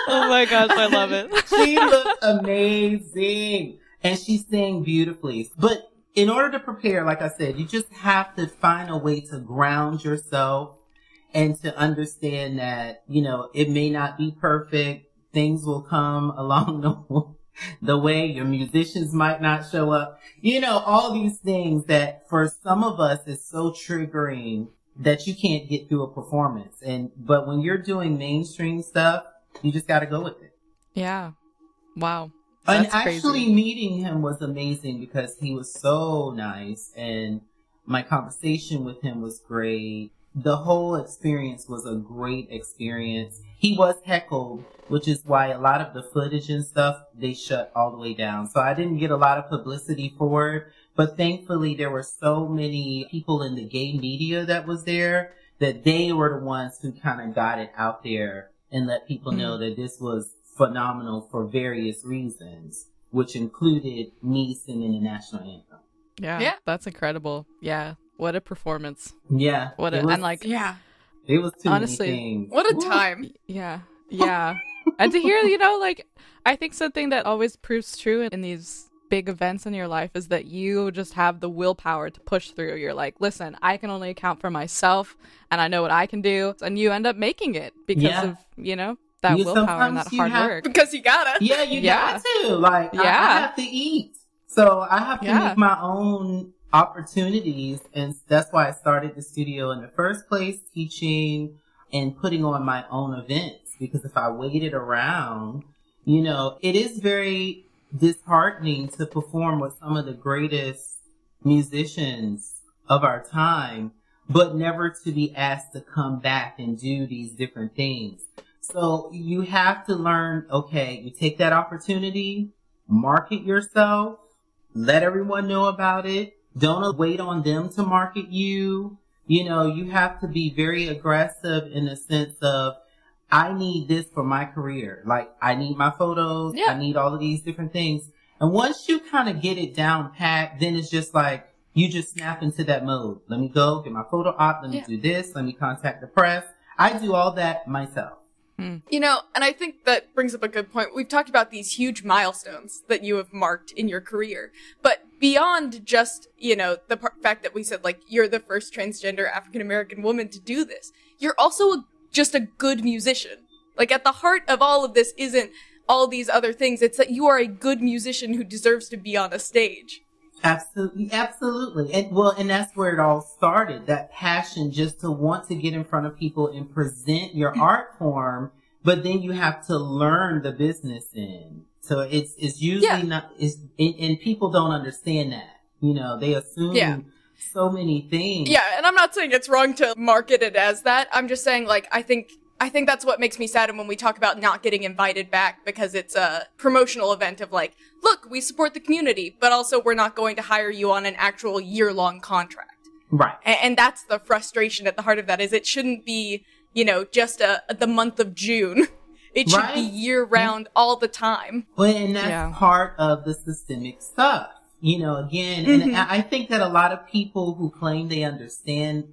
Oh my gosh, I love it. (laughs) she looked amazing and she sang beautifully. But in order to prepare, like I said, you just have to find a way to ground yourself and to understand that, you know, it may not be perfect. Things will come (laughs) along the the way your musicians might not show up. You know, all these things that for some of us is so triggering that you can't get through a performance. And, but when you're doing mainstream stuff, you just got to go with it. Yeah. Wow. And actually crazy. meeting him was amazing because he was so nice and my conversation with him was great. The whole experience was a great experience. He was heckled, which is why a lot of the footage and stuff, they shut all the way down. So I didn't get a lot of publicity for it, but thankfully there were so many people in the gay media that was there that they were the ones who kind of got it out there and let people know mm-hmm. that this was phenomenal for various reasons, which included me singing the national anthem. Yeah. Yeah. That's incredible. Yeah. What a performance. Yeah. What a, was, and like Yeah. it was too honestly, many. What a Woo. time. Yeah. Yeah. (laughs) and to hear, you know, like, I think something that always proves true in these big events in your life is that you just have the willpower to push through. You're like, listen, I can only account for myself and I know what I can do. And you end up making it because Yeah. of, you know, that You- willpower and sometimes that you hard have- work. (laughs) Because you gotta. Yeah, you Yeah. got to. Like, I, I have to eat. So I have to Yeah. make my own opportunities. And that's why I started the studio in the first place, teaching and putting on my own events. Because if I waited around, you know, it is very disheartening to perform with some of the greatest musicians of our time, but never to be asked to come back and do these different things. So you have to learn, okay, you take that opportunity, market yourself, let everyone know about it. Don't wait on them to market you. You know, you have to be very aggressive in the sense of, I need this for my career. Like, I need my photos. Yeah. I need all of these different things. And once you kind of get it down pat, then it's just like, you just snap into that mode. Let me go get my photo op. Let me Yeah. do this. Let me contact the press. I do all that myself. Hmm. You know, and I think that brings up a good point. We've talked about these huge milestones that you have marked in your career, but beyond just, you know, the par- fact that we said, like, you're the first transgender African American woman to do this, you're also a, just a good musician. Like, at the heart of all of this isn't all these other things, it's that you are a good musician who deserves to be on a stage. Absolutely, absolutely. And well, and that's where it all started. That passion just to want to get in front of people and present your mm-hmm. art form, but then you have to learn the business in. So it's, it's usually Yeah. not, it's, and, and people don't understand that. You know, they assume Yeah. so many things. Yeah, and I'm not saying it's wrong to market it as that. I'm just saying, like, I think I think that's what makes me sad and when we talk about not getting invited back because it's a promotional event of like, look, we support the community, but also we're not going to hire you on an actual year long contract. Right. And, and that's the frustration at the heart of that is it shouldn't be, you know, just a, the month of June. (laughs) It should Right. be year round all the time. Well, and that's Yeah. part of the systemic stuff. You know, again, Mhm. and I I think that a lot of people who claim they understand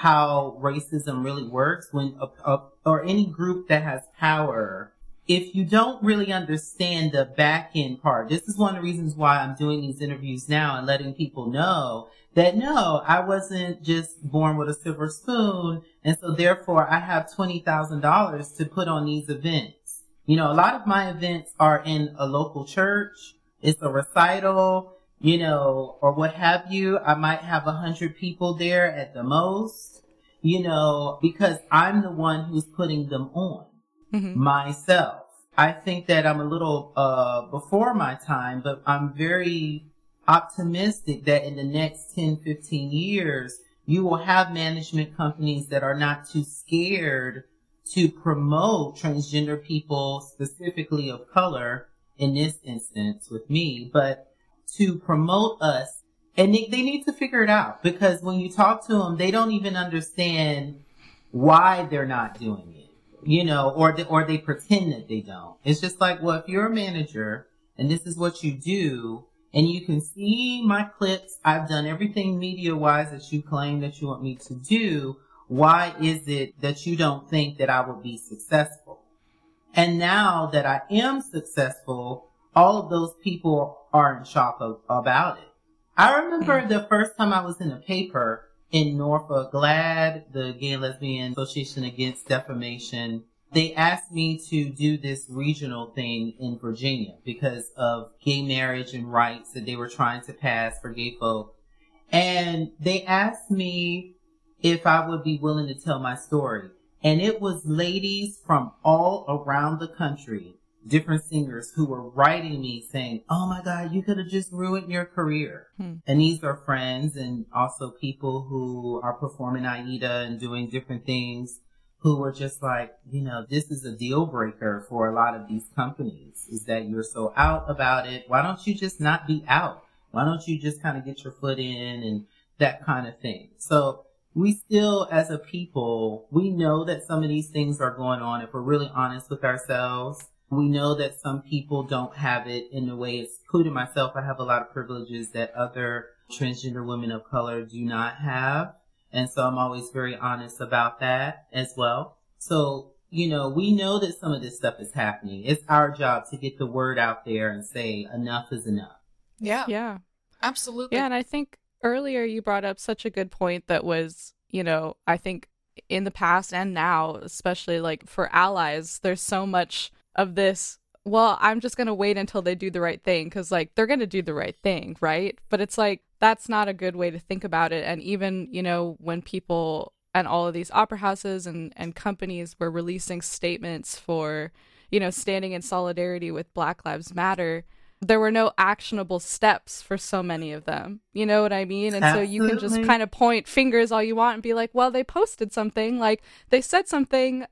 how racism really works when, a, a, or any group that has power, if you don't really understand the back end part, this is one of the reasons why I'm doing these interviews now and letting people know that no, I wasn't just born with a silver spoon. And so therefore I have $20,000 to put on these events. You know, a lot of my events are in a local church. It's a recital, you know, or what have you. I might have a hundred people there at the most, you know, because I'm the one who's putting them on Mhm. myself. I think that I'm a little uh before my time, but I'm very optimistic that in the next 10, 15 years, you will have management companies that are not too scared to promote transgender people, specifically of color, in this instance with me, but to promote us. And they, they need to figure it out because when you talk to them, they don't even understand why they're not doing it, you know, or they, or they pretend that they don't. It's just like, well, if you're a manager and this is what you do, and you can see my clips, I've done everything media wise that you claim that you want me to do. Why is it that you don't think that I will be successful? And now that I am successful, all of those people are in shock of, about it. I remember mm. the first time I was in a paper in Norfolk, GLAAD, the Gay Lesbian Association Against Defamation. They asked me to do this regional thing in Virginia because of gay marriage and rights that they were trying to pass for gay folk. And they asked me if I would be willing to tell my story. And it was ladies from all around the country, different singers who were writing me saying, Oh my God, you could have just ruined your career. Hmm. And these are friends and also people who are performing Aida and doing different things who were just like, you know, this is a deal breaker for a lot of these companies is that you're so out about it. Why don't you just not be out? Why don't you just kind of get your foot in and that kind of thing? So we still, as a people, we know that some of these things are going on. If we're really honest with ourselves, we know that some people don't have it in the way it's, including myself. I have a lot of privileges that other transgender women of color do not have. And so I'm always very honest about that as well. So, you know, we know that some of this stuff is happening. It's our job to get the word out there and say enough is enough. Yeah, Yeah. absolutely. Yeah, and I think earlier you brought up such a good point that was, you know, I think in the past and now, especially like for allies, there's so much of this. Well, I'm just going to wait until they do the right thing because, like, they're going to do the right thing, right? But it's like, that's not a good way to think about it. And even, you know, when people and all of these opera houses and, and companies were releasing statements for, you know, standing in solidarity with Black Lives Matter, there were no actionable steps for so many of them. You know what I mean? And so you can just kind of point fingers all you want and be like, well, they posted something, like they said something,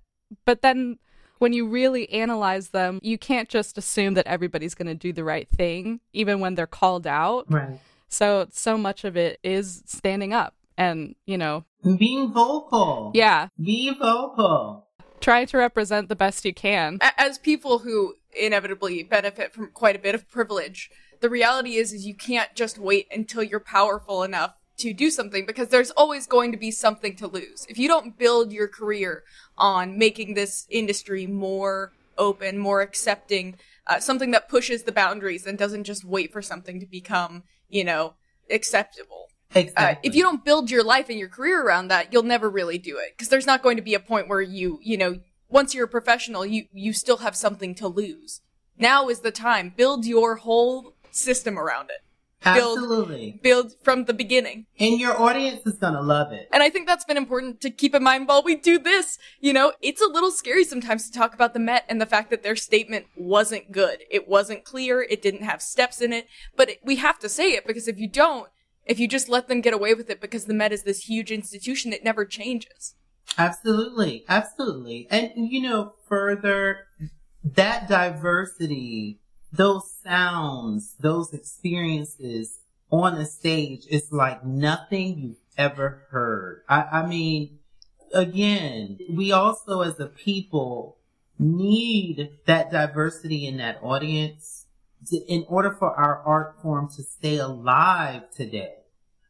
but then when you really analyze them, you can't just assume that everybody's going to do the right thing, even when they're called out. Right. So, so much of it is standing up and, you know, Being vocal. yeah, Be vocal. try to represent the best you can. As people who inevitably benefit from quite a bit of privilege, the reality is is you can't just wait until you're powerful enough to do something because there's always going to be something to lose. If you don't build your career on making this industry more open, more accepting, uh, something that pushes the boundaries and doesn't just wait for something to become, you know, acceptable. Uh, Exactly. if you don't build your life and your career around that, you'll never really do it because there's not going to be a point where you, you know, once you're a professional, you you still have something to lose. Now is the time. Build your whole system around it. Build- Absolutely. Build from the beginning. And your audience is gonna love it. And I think that's been important to keep in mind while we do this. You know, it's a little scary sometimes to talk about the Met and the fact that their statement wasn't good. It wasn't clear. It didn't have steps in it. But it, we have to say it because if you don't, if you just let them get away with it because the Met is this huge institution, it never changes. Absolutely. Absolutely. And, you know, further, that diversity, those sounds, those experiences on a stage, it's like nothing you've ever heard. I, I mean, again, we also as a people need that diversity in that audience to, in order for our art form to stay alive today.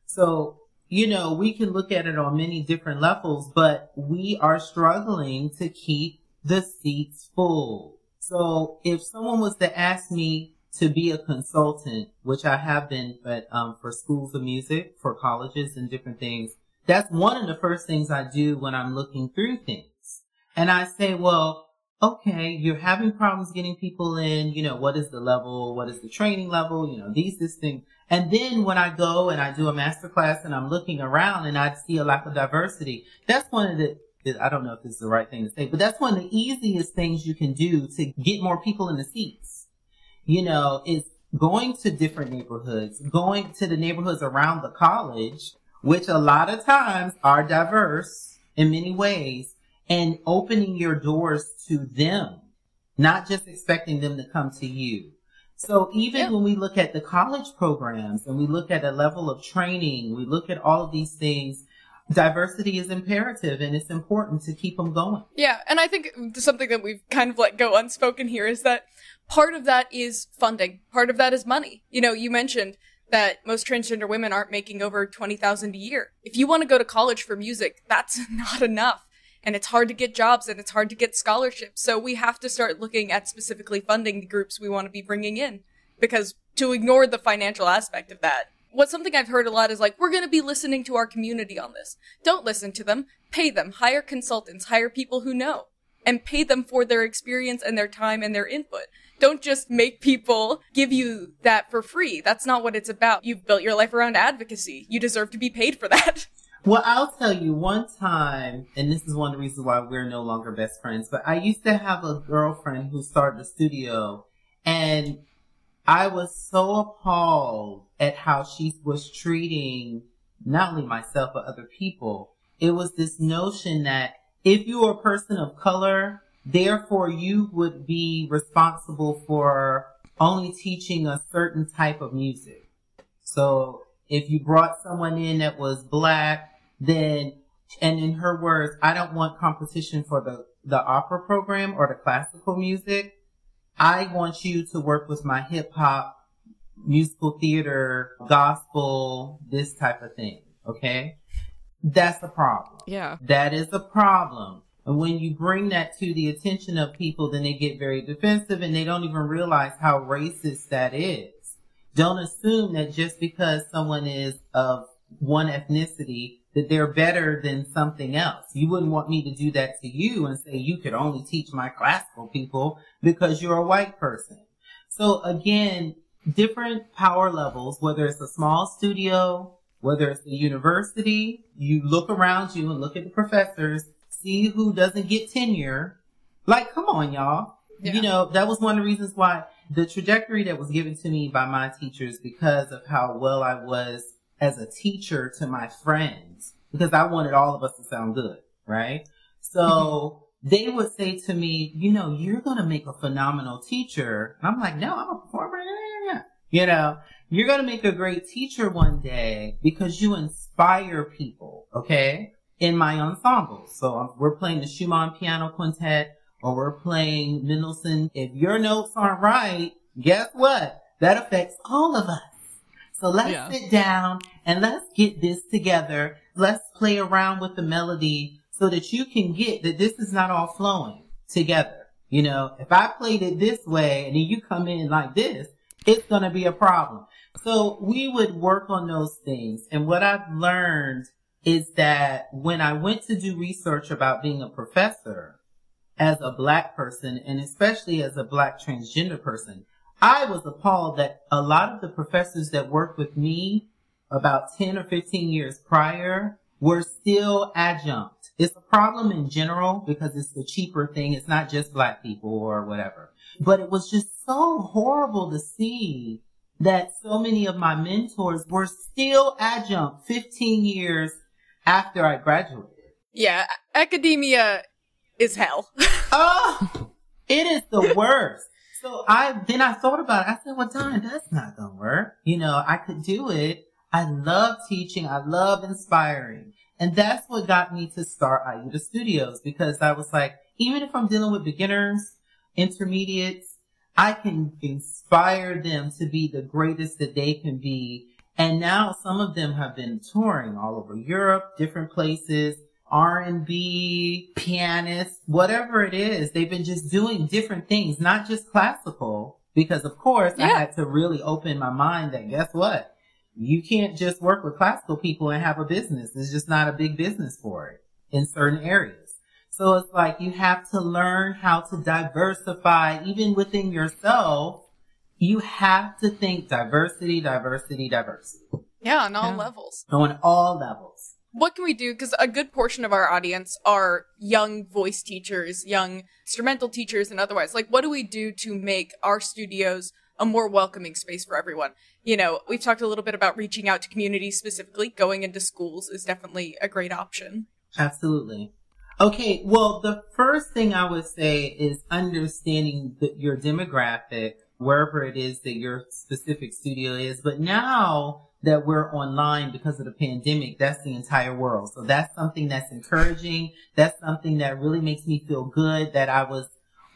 So, you know, we can look at it on many different levels, but we are struggling to keep the seats full. So if someone was to ask me to be a consultant, which I have been, but um, for schools of music, for colleges and different things, that's one of the first things I do when I'm looking through things. And I say, well, okay, you're having problems getting people in, you know, what is the level? What is the training level? You know, these, this thing. And then when I go and I do a master class and I'm looking around and I see a lack of diversity, that's one of the, I don't know if this is the right thing to say, but that's one of the easiest things you can do to get more people in the seats. You know, is going to different neighborhoods, going to the neighborhoods around the college, which a lot of times are diverse in many ways and opening your doors to them, not just expecting them to come to you. So even yeah. when we look at the college programs and we look at a level of training, we look at all of these things, diversity is imperative and it's important to keep them going. Yeah. And I think something that we've kind of let go unspoken here is that part of that is funding. Part of that is money. You know, you mentioned that most transgender women aren't making over 20,000 a year. If you want to go to college for music, that's (laughs) not enough and it's hard to get jobs and it's hard to get scholarships. So we have to start looking at specifically funding the groups we want to be bringing in because to ignore the financial aspect of that. What's something I've heard a lot is like, we're going to be listening to our community on this. Don't listen to them. Pay them. Hire consultants. Hire people who know and pay them for their experience and their time and their input. Don't just make people give you that for free. That's not what it's about. You've built your life around advocacy. You deserve to be paid for that. (laughs) Well, I'll tell you one time, and this is one of the reasons why we're no longer best friends, but I used to have a girlfriend who started a studio and I was so appalled at how she was treating not only myself, but other people. It was this notion that if you were a person of color, therefore you would be responsible for only teaching a certain type of music. So if you brought someone in that was black, then, and in her words, I don't want competition for the, the opera program or the classical music. I want you to work with my hip hop, musical theater, gospel, this type of thing. Okay. That's a problem. Yeah. That is a problem. And when you bring that to the attention of people, then they get very defensive and they don't even realize how racist that is. Don't assume that just because someone is of one ethnicity that they're better than something else. You wouldn't want me to do that to you and say you could only teach my classical people because you're a white person. So again, different power levels, whether it's a small studio, whether it's a university, you look around you and look at the professors, see who doesn't get tenure. Like, come on, y'all. Yeah. You know, that was one of the reasons why the trajectory that was given to me by my teachers because of how well I was as a teacher to my friends because I wanted all of us to sound good, right? So (laughs) they would say to me, you know, you're going to make a phenomenal teacher. And I'm like, no, I'm a performer. You know, you're going to make a great teacher one day because you inspire people. Okay. In my ensemble. So we're playing the Schumann piano quintet or we're playing Mendelssohn. If your notes aren't right, guess what? That affects all of us. So let's yeah. sit down and let's get this together. Let's play around with the melody so that you can get that this is not all flowing together. You know, if I played it this way and then you come in like this, it's going to be a problem. So we would work on those things. And what I've learned is that when I went to do research about being a professor as a black person and especially as a black transgender person, I was appalled that a lot of the professors that worked with me about 10 or 15 years prior were still adjunct. It's a problem in general because it's the cheaper thing. It's not just black people or whatever. But it was just so horrible to see that so many of my mentors were still adjunct 15 years after I graduated. Yeah, academia is hell. (laughs) oh, it is the worst. So I, then I thought about it. I said, well, Don, that's not to work. You know, I could do it. I love teaching. I love inspiring. And that's what got me to start Iuta Studios because I was like, even if I'm dealing with beginners, intermediates, I can inspire them to be the greatest that they can be. And now some of them have been touring all over Europe, different places, R&B, pianists, whatever it is. They've been just doing different things, not just classical. Because of course yeah. I had to really open my mind that guess what? You can't just work with classical people and have a business. It's just not a big business for it in certain areas. So it's like you have to learn how to diversify even within yourself. You have to think diversity, diversity, diversity. Yeah, on all yeah. levels. On all levels. What can we do? Because a good portion of our audience are young voice teachers, young instrumental teachers, and otherwise. Like, what do we do to make our studios a more welcoming space for everyone? You know, we've talked a little bit about reaching out to communities specifically. Going into schools is definitely a great option. Absolutely. Okay, well, the first thing I would say is understanding the, your demographic, wherever it is that your specific studio is. But now that we're online because of the pandemic, that's the entire world. So that's something that's encouraging. That's something that really makes me feel good that I was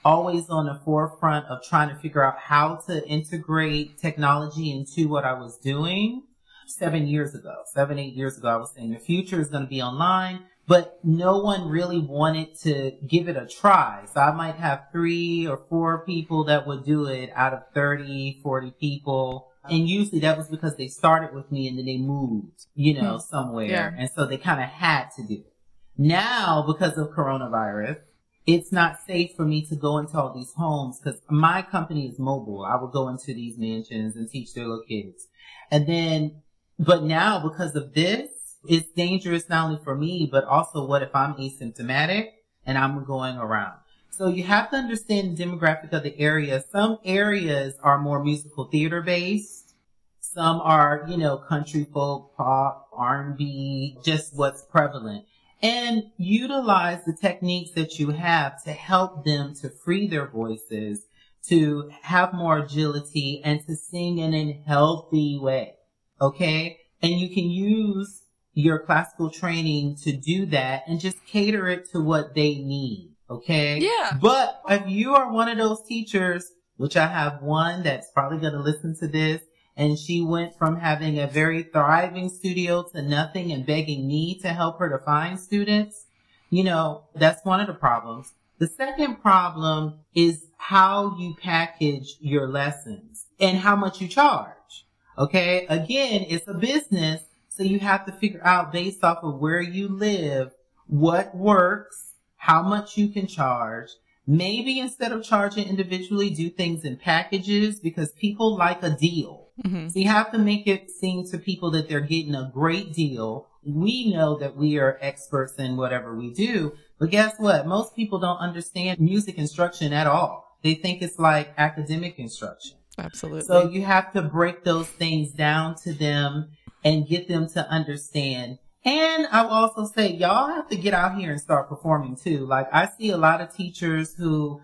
always on the forefront of trying to figure out how to integrate technology into what I was doing seven years ago, seven, eight years ago. I was saying the future is going to be online but no one really wanted to give it a try. So I might have three or four people that would do it out of 30, 40 people. And usually that was because they started with me and then they moved, you know, hmm. somewhere. Yeah. And so they kind of had to do it. Now, because of coronavirus, it's not safe for me to go into all these homes because my company is mobile. I would go into these mansions and teach their little kids. And then, but now because of this, it's dangerous not only for me, but also what if I'm asymptomatic and I'm going around? So you have to understand the demographic of the area. Some areas are more musical theater based. Some are, you know, country folk, pop, R&B, just what's prevalent. And utilize the techniques that you have to help them to free their voices, to have more agility and to sing in a healthy way. Okay. And you can use your classical training to do that and just cater it to what they need. Okay. Yeah. But if you are one of those teachers, which I have one that's probably going to listen to this, and she went from having a very thriving studio to nothing and begging me to help her to find students, you know, that's one of the problems. The second problem is how you package your lessons and how much you charge. Okay. Again, it's a business so you have to figure out based off of where you live, what works, how much you can charge. Maybe instead of charging individually, do things in packages because people like a deal. Mm-hmm. So you have to make it seem to people that they're getting a great deal. We know that we are experts in whatever we do, but guess what? Most people don't understand music instruction at all. They think it's like academic instruction. Absolutely. So you have to break those things down to them and get them to understand. And I will also say, y'all have to get out here and start performing too. Like I see a lot of teachers who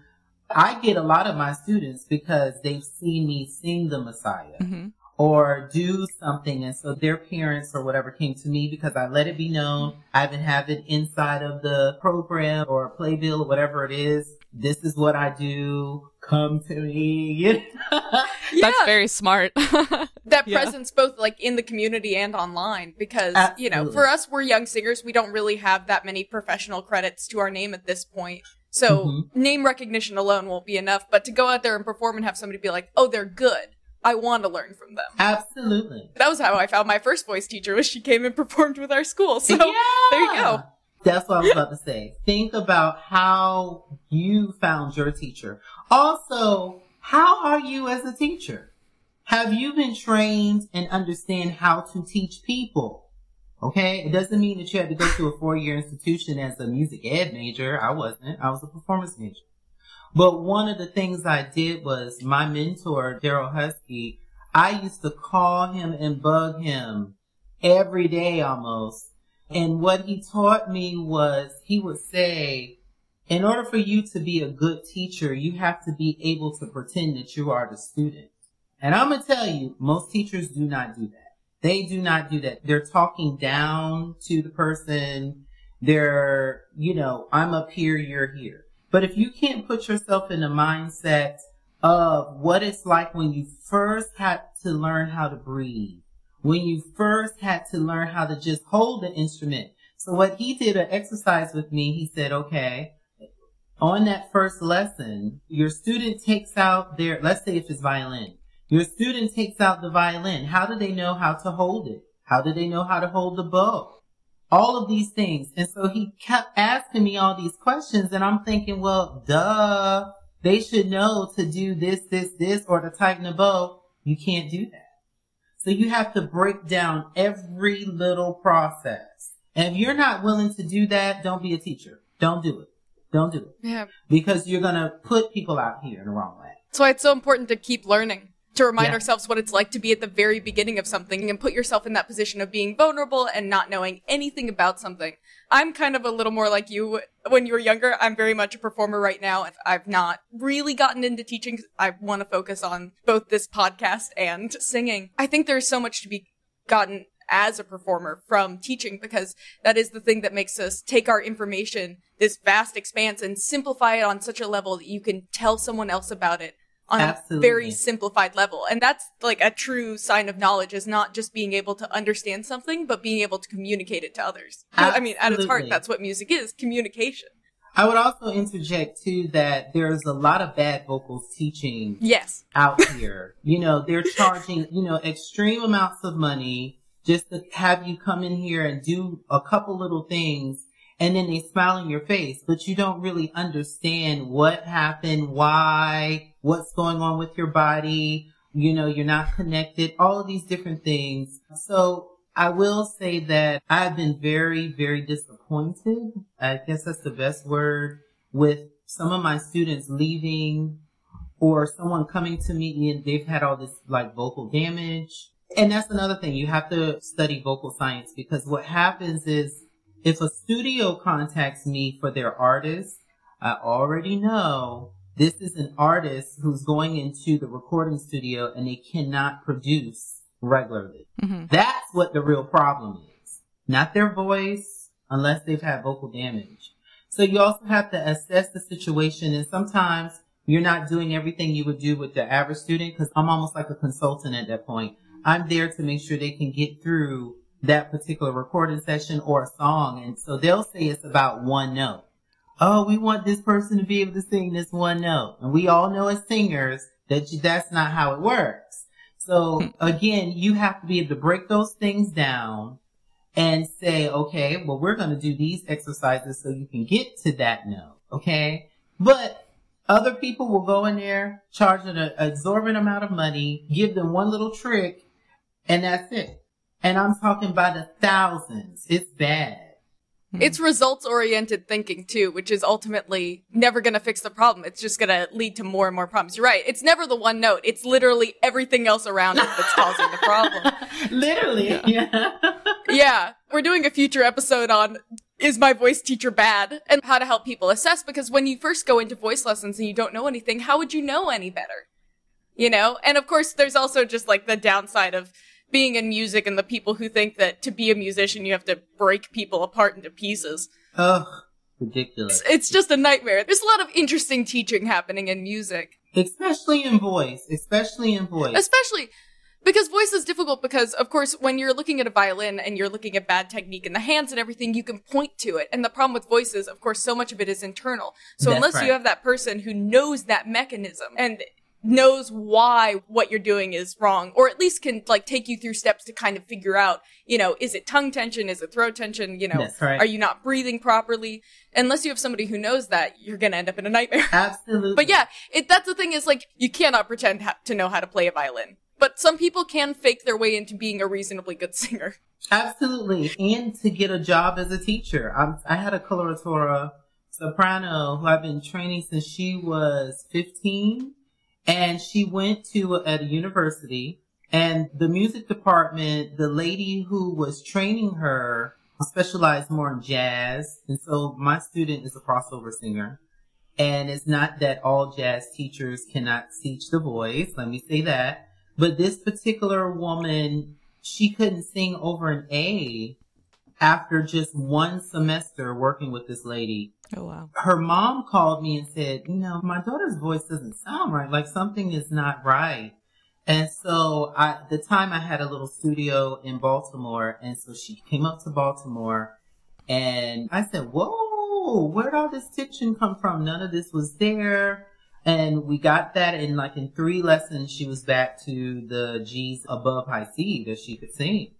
I get a lot of my students because they've seen me sing the Messiah. Mm-hmm or do something. And so their parents or whatever came to me because I let it be known. I even have it inside of the program or playbill or whatever it is. This is what I do come to me. (laughs) yeah. That's very smart. (laughs) that yeah. presence both like in the community and online because, Absolutely. you know, for us, we're young singers. We don't really have that many professional credits to our name at this point. So mm-hmm. name recognition alone won't be enough, but to go out there and perform and have somebody be like, oh, they're good. I want to learn from them. Absolutely. That was how I found my first voice teacher was she came and performed with our school. So yeah. there you go. That's what I was about to say. Think about how you found your teacher. Also, how are you as a teacher? Have you been trained and understand how to teach people? Okay. It doesn't mean that you had to go to a four year institution as a music ed major. I wasn't. I was a performance major. But one of the things I did was my mentor, Daryl Husky, I used to call him and bug him every day almost And what he taught me was he would say, in order for you to be a good teacher, you have to be able to pretend that you are the student. And I'm going to tell you, most teachers do not do that. They do not do that. They're talking down to the person. They're, you know, I'm up here, you're here. But if you can't put yourself in the mindset of what it's like when you first had to learn how to breathe, when you first had to learn how to just hold the instrument. So what he did an exercise with me, he said, okay, on that first lesson, your student takes out their, let's say if it's violin, your student takes out the violin. How do they know how to hold it? How do they know how to hold the bow? All of these things. And so he kept asking me all these questions and I'm thinking, well, duh, they should know to do this, this, this, or to tighten the bow. You can't do that. So you have to break down every little process. And if you're not willing to do that, don't be a teacher. Don't do it. Don't do it. Yeah. Because you're going to put people out here in the wrong way. That's why it's so important to keep learning, to remind Yeah. ourselves what it's like to be at the very beginning of something and put yourself in that position of being vulnerable and not knowing anything about something. I'm kind of a little more like you when you were younger. I'm very much a performer right now. I've not really gotten into teaching. I want to focus on both this podcast and singing. I think there's so much to be gotten as a performer from teaching because that is the thing that makes us take our information, this vast expanse, and simplify it on such a level that you can tell someone else about it on Absolutely. a very simplified level. And that's like a true sign of knowledge is not just being able to understand something, but being able to communicate it to others. I mean, at its heart, that's what music is, communication. I would also interject too that there's a lot of bad vocals teaching Yes. out here. You know, they're charging, you know, extreme amounts of money just to have you come in here and do a couple little things and then they smile in your face, but you don't really understand what happened, why, what's going on with your body. You know, you're not connected, all of these different things. So I will say that I've been very, very disappointed. I guess that's the best word with some of my students leaving or someone coming to me and they've had all this like vocal damage. And that's another thing. You have to study vocal science because what happens is if a studio contacts me for their artist, I already know this is an artist who's going into the recording studio and they cannot produce regularly. Mhm. That's what the real problem is. Not their voice, unless they've had vocal damage. So you also have to assess the situation and sometimes you're not doing everything you would do with the average student because I'm almost like a consultant at that point. I'm there to make sure they can get through that particular recording session or a song. And so they'll say it's about one note. Oh, we want this person to be able to sing this one note. And we all know as singers that you, that's not how it works. So again, you have to be able to break those things down and say, okay, well, we're going to do these exercises so you can get to that note. Okay. But other people will go in there, charge an exorbitant amount of money, give them one little trick, and that's it. And I'm talking by the thousands. It's bad. Hmm. It's results oriented thinking too, which is ultimately never going to fix the problem. It's just going to lead to more and more problems. You're right. It's never the one note. It's literally everything else around it that's causing the problem. (laughs) Literally. Yeah. (laughs) yeah, we're doing a future episode on is my voice teacher bad and how to help people assess because when you first go into voice lessons and you don't know anything, how would you know any better? You know? And of course, there's also just like the downside of being in music and the people who think that to be a musician, you have to break people apart into pieces. Ugh. Ridiculous. It's just a nightmare. There's a lot of interesting teaching happening in music. Especially in voice. Especially in voice. Especially because voice is difficult because, of course, when you're looking at a violin and you're looking at bad technique in the hands and everything, you can point to it. And the problem with voice is, of course, so much of it is internal. So That's unless right. you have that person who knows that mechanism and knows why what you're doing is wrong, or at least can like take you through steps to kind of figure out, you know, is it tongue tension? Is it throat tension? You know, right. are you not breathing properly? Unless you have somebody who knows that, you're gonna end up in a nightmare. (laughs) Absolutely. But yeah, it, that's the thing is like, you cannot pretend ha- to know how to play a violin. But some people can fake their way into being a reasonably good singer. (laughs) Absolutely. And to get a job as a teacher. I'm, I had a coloratura soprano who I've been training since she was 15 and she went to at a university and the music department, the lady who was training her specialized more in jazz. And so my student is a crossover singer. And it's not that all jazz teachers cannot teach the voice. Let me say that. But this particular woman, she couldn't sing over an A after just one semester working with this lady. Oh wow. Her mom called me and said, you know, my daughter's voice doesn't sound right. Like something is not right. And so I, the time I had a little studio in Baltimore and so she came up to Baltimore and I said, whoa, where'd all this tension come from? None of this was there. And we got that in like in three lessons, she was back to the G's above high C that she could sing.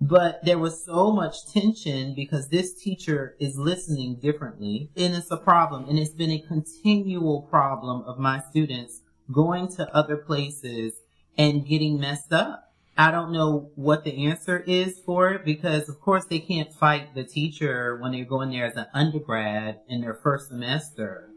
But there was so much tension because this teacher is listening differently and it's a problem. And it's been a continual problem of my students going to other places and getting messed up. I don't know what the answer is for it because of course they can't fight the teacher when they're going there as an undergrad in their first semester.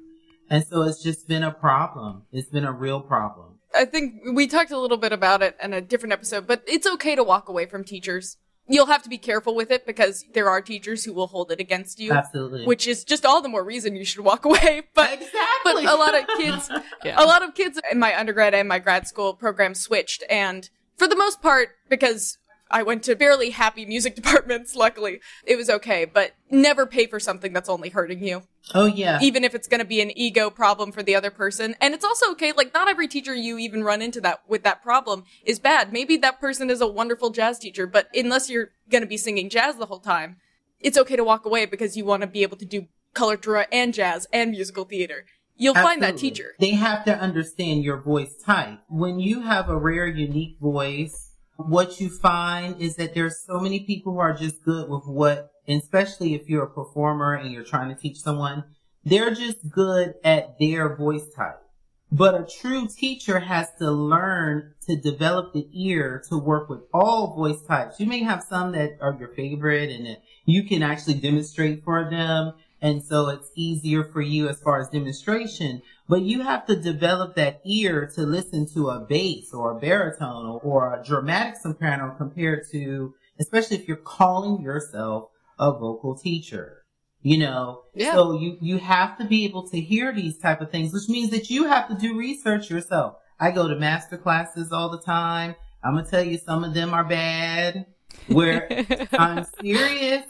And so it's just been a problem. It's been a real problem. I think we talked a little bit about it in a different episode, but it's okay to walk away from teachers. You'll have to be careful with it because there are teachers who will hold it against you. Absolutely. Which is just all the more reason you should walk (laughs) away. But exactly. but a lot of kids (laughs) Yeah. a lot of kids in my undergrad and my grad school program switched and for the most part because I went to barely happy music (laughs) departments luckily. It was okay but never pay for something that's only hurting you. Oh yeah. even if it's going to be an ego problem for the other person. And it's also okay like not every teacher you even run into that with that problem is bad. Maybe that person is a wonderful jazz teacher but unless you're going to be singing jazz the whole time it's okay to walk away because you want to be able to do coloratura and jazz and musical theater. You'll find that teacher. They have to understand your voice type. When you have a rare, unique voice, what you find is that there's so many people who are just good with what, especially if you're a performer and you're trying to teach someone, they're just good at their voice type. But a true teacher has to learn to develop the ear to work with all voice types. You may have some that are your favorite and that you can actually demonstrate for them. And so it's easier for you as far as demonstration, but you have to develop that ear to listen to a bass or a baritone or, a dramatic soprano compared to, especially if you're calling yourself a vocal teacher. You know, Yeah. so you, you have to be able to hear these type of things, which means that you have to do research yourself. I go to master classes all the time. I'm going to tell you some of them are bad. Where (laughs) I'm serious.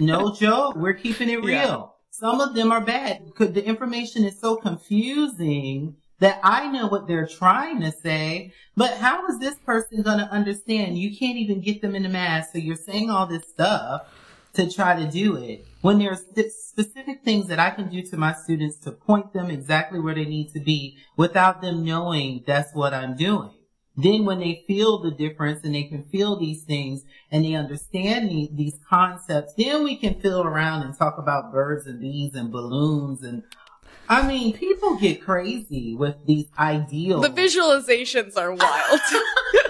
No joke. We're keeping it real. Yeah. Some of them are bad because the information is so confusing that I know what they're trying to say, but how is this person going to understand? You can't even get them in the math. So you're saying all this stuff to try to do it when there's th- specific things that I can do to my students to point them exactly where they need to be without them knowing that's what I'm doing. Then when they feel the difference and they can feel these things and they understand the, these concepts, then we can fill around and talk about birds and bees and balloons and I mean, people get crazy with these ideals. The visualizations are wild.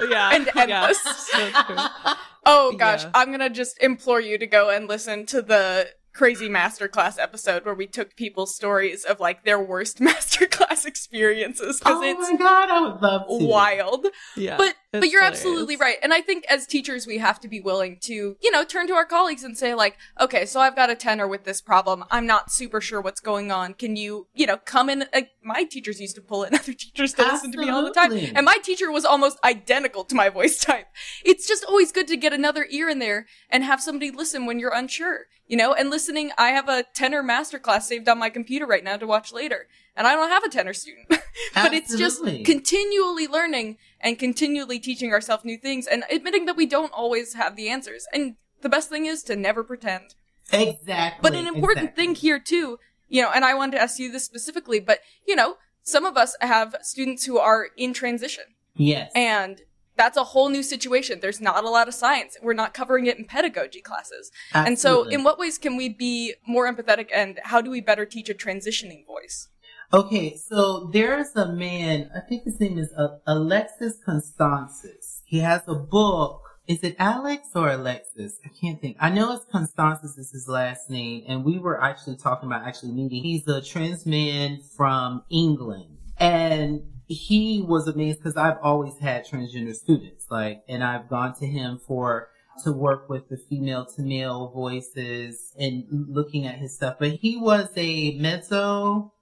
(laughs) yeah. And yeah, endless. so (laughs) oh gosh, Yeah. I'm gonna just implore you to go and listen to the crazy masterclass episode where we took people's stories of like their worst (laughs) masterclass experiences because oh it's my god, I would love to. wild. Yeah. But but you're hilarious. absolutely right. And I think as teachers we have to be willing to, you know, turn to our colleagues and say like, okay, so I've got a tenor with this problem. I'm not super sure what's going on. Can you, you know, come in like, my teachers used to pull in (laughs) other teachers to listen to me all the time. And my teacher was almost identical to my voice type. It's just always good to get another ear in there and have somebody listen when you're unsure. You know, and listening, I have a tenor masterclass saved on my computer right now to watch later. And I don't have a tenor student. (laughs) but it's just continually learning and continually teaching ourselves new things and admitting that we don't always have the answers. And the best thing is to never pretend. Exactly. But an important exactly. thing here too, you know, and I wanted to ask you this specifically, but you know, some of us have students who are in transition Yes. and that's a whole new situation. There's not a lot of science. We're not covering it in pedagogy classes. And so in what ways can we be more empathetic and how do we better teach a transitioning voice? Okay, so there's a man, I think his name is Alexis Constansis. He has a book. Is it Alex or Alexis? I can't think. I know it's Constansis is his last name, and we were actually talking about actually meeting. He's a trans man from England, and he was amazed because I've always had transgender students, like, and I've gone to him for to work with the female to male voices and looking at his stuff. But he was a mezzo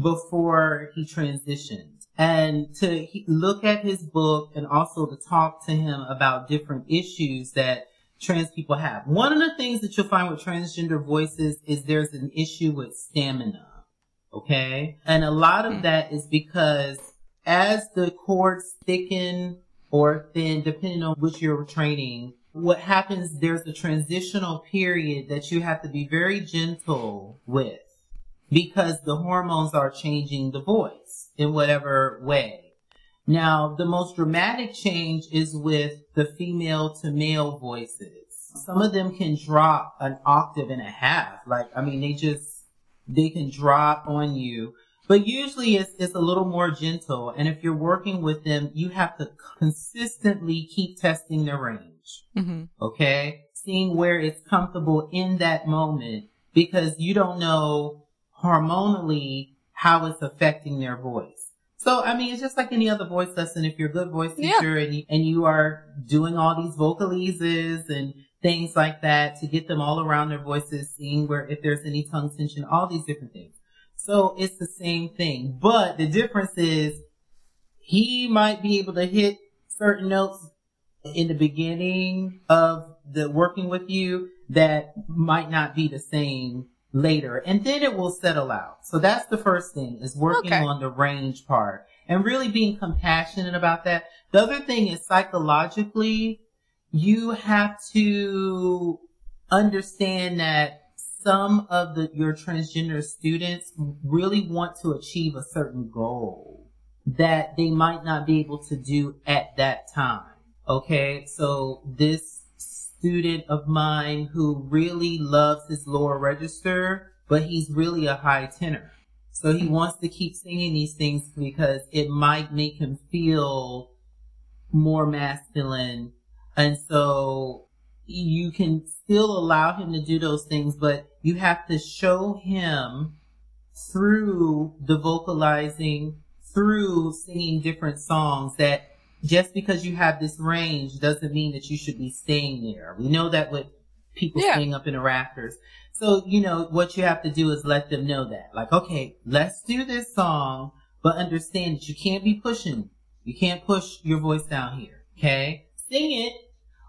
before he transitioned. And to look at his book and also to talk to him about different issues that trans people have. One of the things that you'll find with transgender voices is there's an issue with stamina. Okay. And a lot of hmm. that is because as the cords thicken or thin, depending on which you're training, what happens, there's a transitional period that you have to be very gentle with because the hormones are changing the voice in whatever way. Now, the most dramatic change is with the female to male voices. Some of them can drop an octave and a half. Like, I mean, they just, they can drop on you. But usually it's, it's a little more gentle. And if you're working with them, you have to consistently keep testing their range. Mm-hmm. Okay. Seeing where it's comfortable in that moment because you don't know hormonally how it's affecting their voice. So, I mean, it's just like any other voice lesson. If you're a good voice teacher yeah. and, you, and you are doing all these vocalises and things like that to get them all around their voices, seeing where, if there's any tongue tension, all these different things. So it's the same thing, but the difference is he might be able to hit certain notes in the beginning of the working with you that might not be the same later and then it will settle out. So that's the first thing is working okay. on the range part and really being compassionate about that. The other thing is psychologically, you have to understand that some of the, your transgender students really want to achieve a certain goal that they might not be able to do at that time. Okay. So this student of mine who really loves his lower register, but he's really a high tenor. So he wants to keep singing these things because it might make him feel more masculine. And so you can still allow him to do those things, but you have to show him through the vocalizing, through singing different songs that just because you have this range doesn't mean that you should be staying there. We know that with people yeah. staying up in the rafters. So, you know, what you have to do is let them know that. Like, okay, let's do this song, but understand that you can't be pushing. You can't push your voice down here. Okay? Sing it,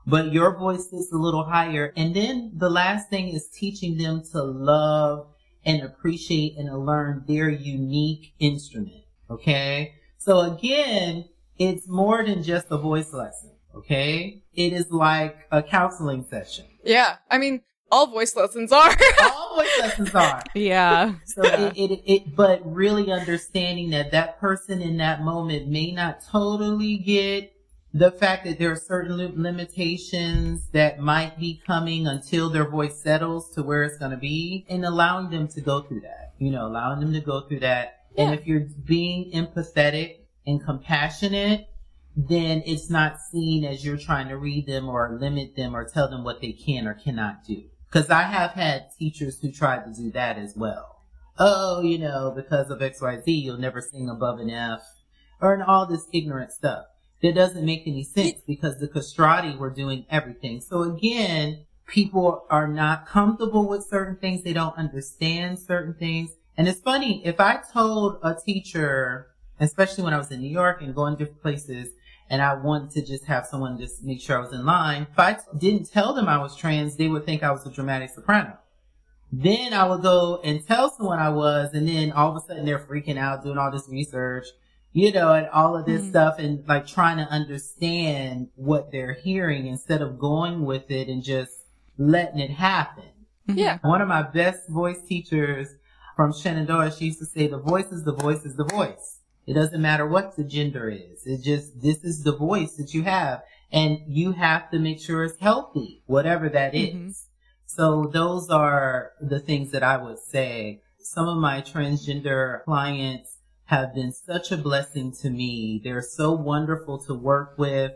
but your voice is a little higher. And then the last thing is teaching them to love and appreciate and learn their unique instrument. Okay? So again, it's more than just a voice lesson. Okay. It is like a counseling session. Yeah. I mean, all voice lessons are. (laughs) all voice lessons are. Yeah. So yeah. It, it, it, but really understanding that that person in that moment may not totally get the fact that there are certain limitations that might be coming until their voice settles to where it's going to be and allowing them to go through that, you know, allowing them to go through that. Yeah. And if you're being empathetic and compassionate, then it's not seen as you're trying to read them or limit them or tell them what they can or cannot do. Cause I have had teachers who tried to do that as well. Oh, you know, because of XYZ, you'll never sing above an F or an all this ignorant stuff. That doesn't make any sense because the castrati were doing everything. So again, people are not comfortable with certain things. They don't understand certain things. And it's funny, if I told a teacher especially when I was in New York and going to different places and I wanted to just have someone just make sure I was in line. If I didn't tell them I was trans, they would think I was a dramatic soprano. Then I would go and tell someone I was, and then all of a sudden they're freaking out, doing all this research, you know, and all of this mm-hmm. stuff and like trying to understand what they're hearing instead of going with it and just letting it happen. Mm-hmm. Yeah. One of my best voice teachers from Shenandoah, she used to say, the voice is the voice is the voice. It doesn't matter what the gender is. It's just, this is the voice that you have and you have to make sure it's healthy, whatever that mm-hmm. is. So those are the things that I would say. Some of my transgender clients have been such a blessing to me. They're so wonderful to work with.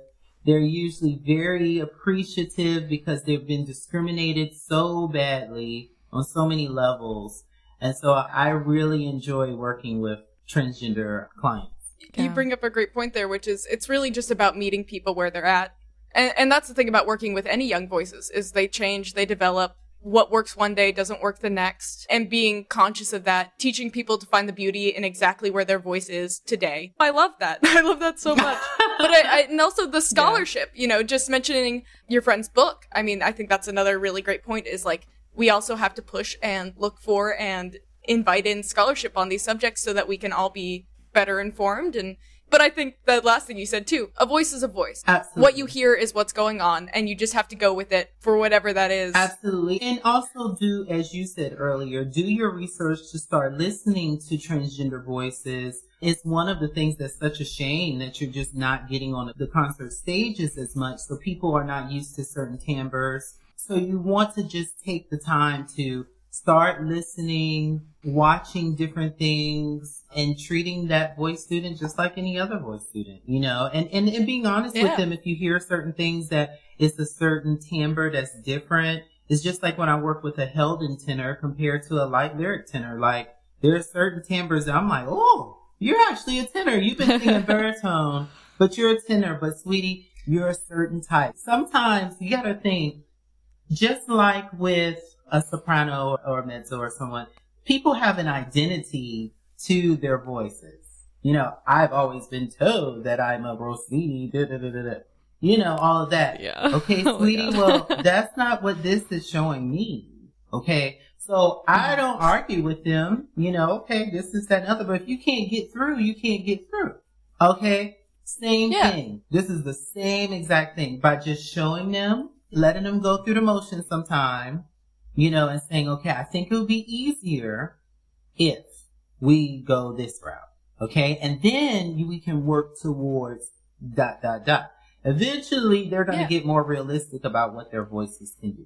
They're usually very appreciative because they've been discriminated so badly on so many levels. And so I really enjoy working with transgender clients. You bring up a great point there, which is it's really just about meeting people where they're at And, and that's the thing about working with any young voices is they change, they develop. What works one day doesn't work the next. And being conscious of that, teaching people to find the beauty in exactly where their voice is today. I love that. (laughs) I love that so much. (laughs) but I, I, and also the scholarship, you know, just mentioning your friend's book. I mean, I think that's another really great point is like, we also have to push and look for and invite in scholarship on these subjects so that we can all be better informed and but I think the last thing you said too, a voice is a voice. Absolutely. What you hear is what's going on and you just have to go with it for whatever that is. Absolutely. And also do, as you said earlier, do your research to start listening to transgender voices. It's one of the things that's such a shame that you're just not getting on the concert stages as much. So people are not used to certain timbres. So you want to just take the time to start listening, watching different things and treating that voice student just like any other voice student, you know, and, and, and being honest Yeah. with them. If you hear certain things that it's a certain timbre that's different, it's just like when I work with a Helden tenor compared to a light lyric tenor. Like there are certain timbres that I'm like, oh, you're actually a tenor. You've been singing (laughs) baritone, but you're a tenor. But sweetie, you're a certain type. Sometimes you gotta think, just like with a soprano or a mezzo or someone, people have an identity to their voices. You know, I've always been told that I'm a Rossini, da da da da da. You know, all of that. Yeah. (laughs) Okay, Oh sweetie, well, (laughs) that's not what this is showing me. Okay. So I mm-hmm. don't argue with them, you know, okay, this is that and other, but if you can't get through, you can't get through. Okay. Same Yeah. thing. This is the same exact thing by just showing them, letting them go through the motions sometime, you know, and saying, okay, I think it would be easier if we go this route. Okay. And then you, we can work towards dot, dot, dot. Eventually they're going to Yeah. get more realistic about what their voices can do.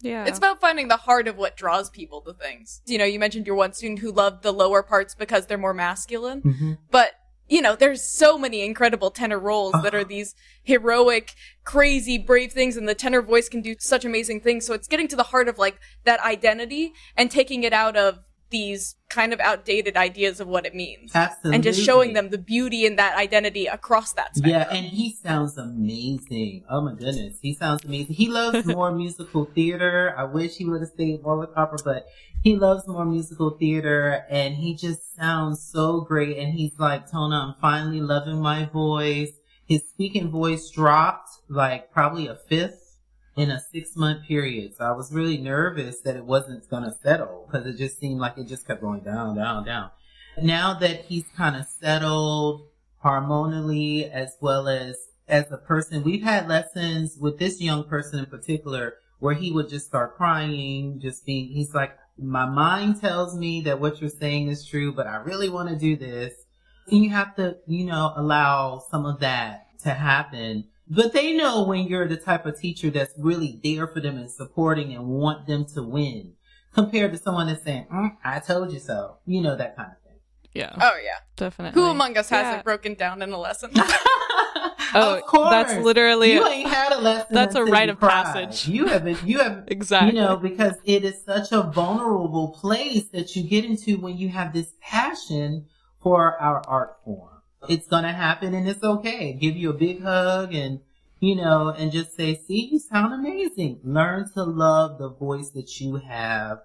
Yeah. It's about finding the heart of what draws people to things. You know, you mentioned your one student who loved the lower parts because they're more masculine, Mm-hmm. but you know, there's so many incredible tenor roles that Uh-huh. are these heroic, crazy, brave things, and the tenor voice can do such amazing things. So it's getting to the heart of like that identity and taking it out of these kind of outdated ideas of what it means. Absolutely. And just showing them the beauty in that identity across that spectrum. Yeah, and he sounds amazing. Oh my goodness, he sounds amazing. He loves (laughs) more musical theater. I wish he would have stayed more with opera, but he loves more musical theater, and he just sounds so great. And he's like, Tona, I'm finally loving my voice. His speaking voice dropped like probably a fifth in a six month period. So I was really nervous that it wasn't going to settle because it just seemed like it just kept going down, down, down. Now that he's kind of settled harmoniously as well as as a person, we've had lessons with this young person in particular where he would just start crying, just being, he's like, my mind tells me that what you're saying is true, but I really want to do this. And you have to, you know, allow some of that to happen. But they know when you're the type of teacher that's really there for them and supporting and want them to win compared to someone that's saying, mm, I told you so. You know, that kind of thing. yeah. Oh yeah. definitely. Who among us hasn't broken down in a lesson? (laughs) Oh, of course. that's literally you ain't had a lesson. that's a until rite of cried. passage. You haven't. You have exactly. You know, because it is such a vulnerable place that you get into when you have this passion for our art form. It's gonna happen and it's okay. Give you a big hug and, you know, and just say, see, you sound amazing. Learn to love the voice that you have,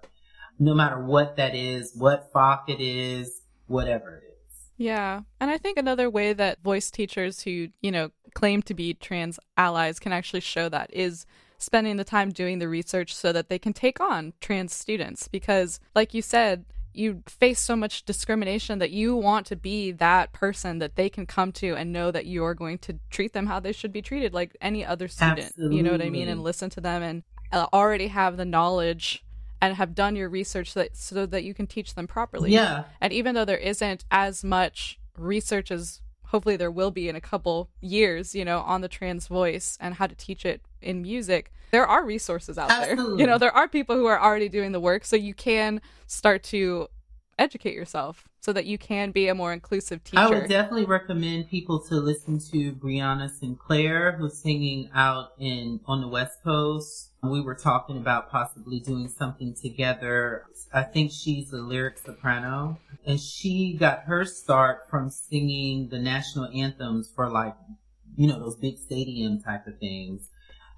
no matter what that is, what Fach it is, whatever it is. Yeah. And I think another way that voice teachers who, you know, claim to be trans allies can actually show that is spending the time doing the research so that they can take on trans students. Because, like you said, you face so much discrimination that you want to be that person that they can come to and know that you're going to treat them how they should be treated, like any other student. You know what I mean? And listen to them and uh, already have the knowledge and have done your research so that, so that you can teach them properly. Yeah. And even though there isn't as much research as hopefully there will be in a couple years, you know, on the trans voice and how to teach it in music, there are resources out there. You know, there are people who are already doing the work, so you can start to educate yourself so that you can be a more inclusive teacher. I would definitely recommend people to listen to Breanna Sinclairé, who's singing out in on the West Coast. We were talking about possibly doing something together. I think she's a lyric soprano, and she got her start from singing the national anthems for like you know, those big stadium type of things.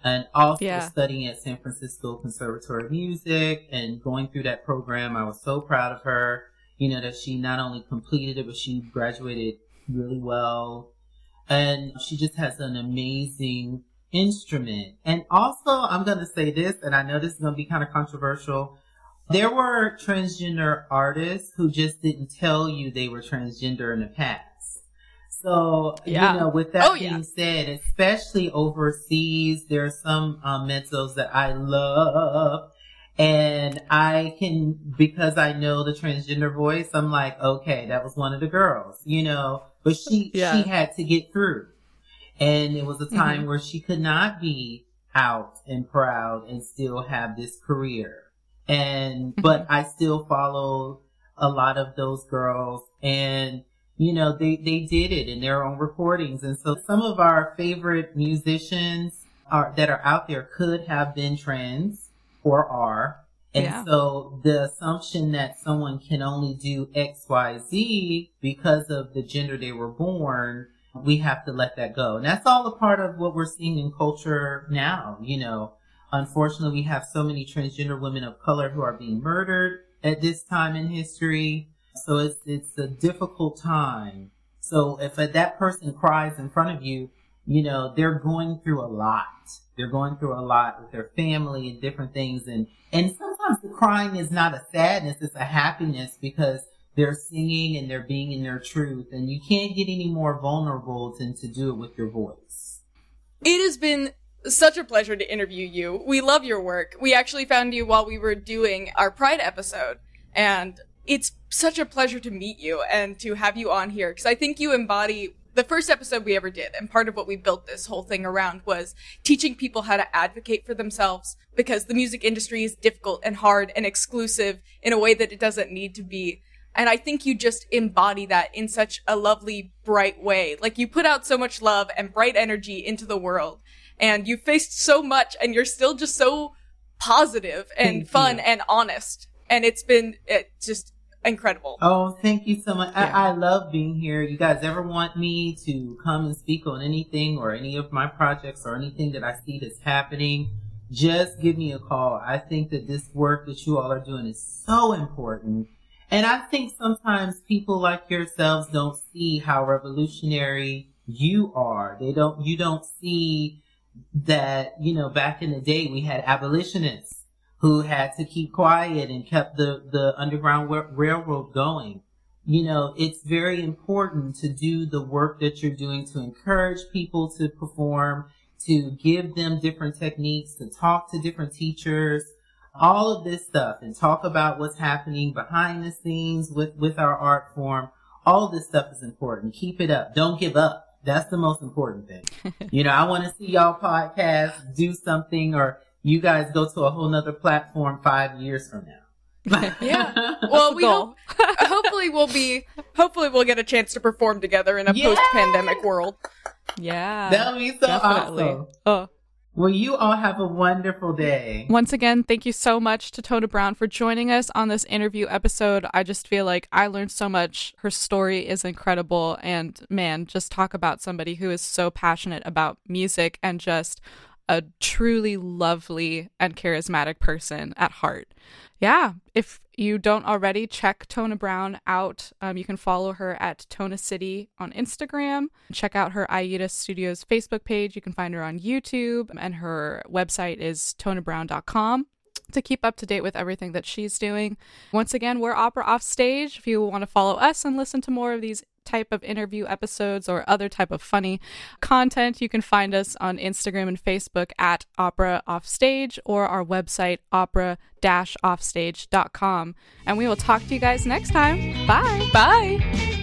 And also Yeah. studying at San Francisco Conservatory of Music and going through that program. I was so proud of her, you know, that she not only completed it, but she graduated really well. And she just has an amazing instrument. And also, I'm going to say this, and I know this is going to be kind of controversial. There were transgender artists who just didn't tell you they were transgender in the past. So, Yeah. you know, with that Oh, being yeah. said, especially overseas, there are some um, mezzos that I love. And I can, because I know the transgender voice, I'm like, okay, that was one of the girls, you know, but she, (laughs) Yeah. she had to get through. And it was a time where she could not be out and proud and still have this career. And, but I still follow a lot of those girls and, you know, they, they did it in their own recordings. And so some of our favorite musicians are, that are out there could have been trans or are. And Yeah. so the assumption that someone can only do X, Y, Z because of the gender they were born, we have to let that go. And that's all a part of what we're seeing in culture now. You know, unfortunately, we have so many transgender women of color who are being murdered at this time in history. So it's, it's a difficult time. So if that person cries in front of you, you know, they're going through a lot. They're going through a lot with their family and different things. And, and sometimes the crying is not a sadness, it's a happiness because they're singing and they're being in their truth. And you can't get any more vulnerable than to do it with your voice. It has been such a pleasure to interview you. We love your work. We actually found you while we were doing our Pride episode, and it's such a pleasure to meet you and to have you on here because I think you embody the first episode we ever did. And part of what we built this whole thing around was teaching people how to advocate for themselves because the music industry is difficult and hard and exclusive in a way that it doesn't need to be. And I think you just embody that in such a lovely, bright way. Like you put out so much love and bright energy into the world and you faced so much and you're still just so positive and Thank fun you. and honest. And it's been it just incredible. Oh, thank you so much. Yeah. I, I love being here. You guys ever want me to come and speak on anything or any of my projects or anything that I see that's happening? Just give me a call. I think that this work that you all are doing is so important. And I think sometimes people like yourselves don't see how revolutionary you are. They don't, you don't see that, you know, back in the day we had abolitionists who had to keep quiet and kept the, the underground railroad going. You know, it's very important to do the work that you're doing to encourage people to perform, to give them different techniques, to talk to different teachers, all of this stuff and talk about what's happening behind the scenes with, with our art form. All this stuff is important. Keep it up. Don't give up. That's the most important thing. (laughs) you know, I want to see y'all podcast do something or you guys go to a whole nother platform five years from now. (laughs) Yeah. (laughs) Well, we hope, (laughs) hopefully we'll be hopefully we'll get a chance to perform together in a Yes! post-pandemic world. Yeah. that would be so definitely. awesome. Oh. Well, you all have a wonderful day. Once again, thank you so much to Tona Brown for joining us on this interview episode. I just feel like I learned so much. Her story is incredible. And man, just talk about somebody who is so passionate about music and just a truly lovely and charismatic person at heart. Yeah, if you don't already, check Tona Brown out. Um, you can follow her at Tona City on Instagram. Check out her Aida Studios Facebook page. You can find her on YouTube, and her website is tonabrown.com to keep up to date with everything that she's doing. Once again, we're Opera Off Stage. If you want to follow us and listen to more of these type of interview episodes or other type of funny content, you can find us on Instagram and Facebook at Opera Offstage or our website opera-offstage.com. And we will talk to you guys next time. Bye. Bye.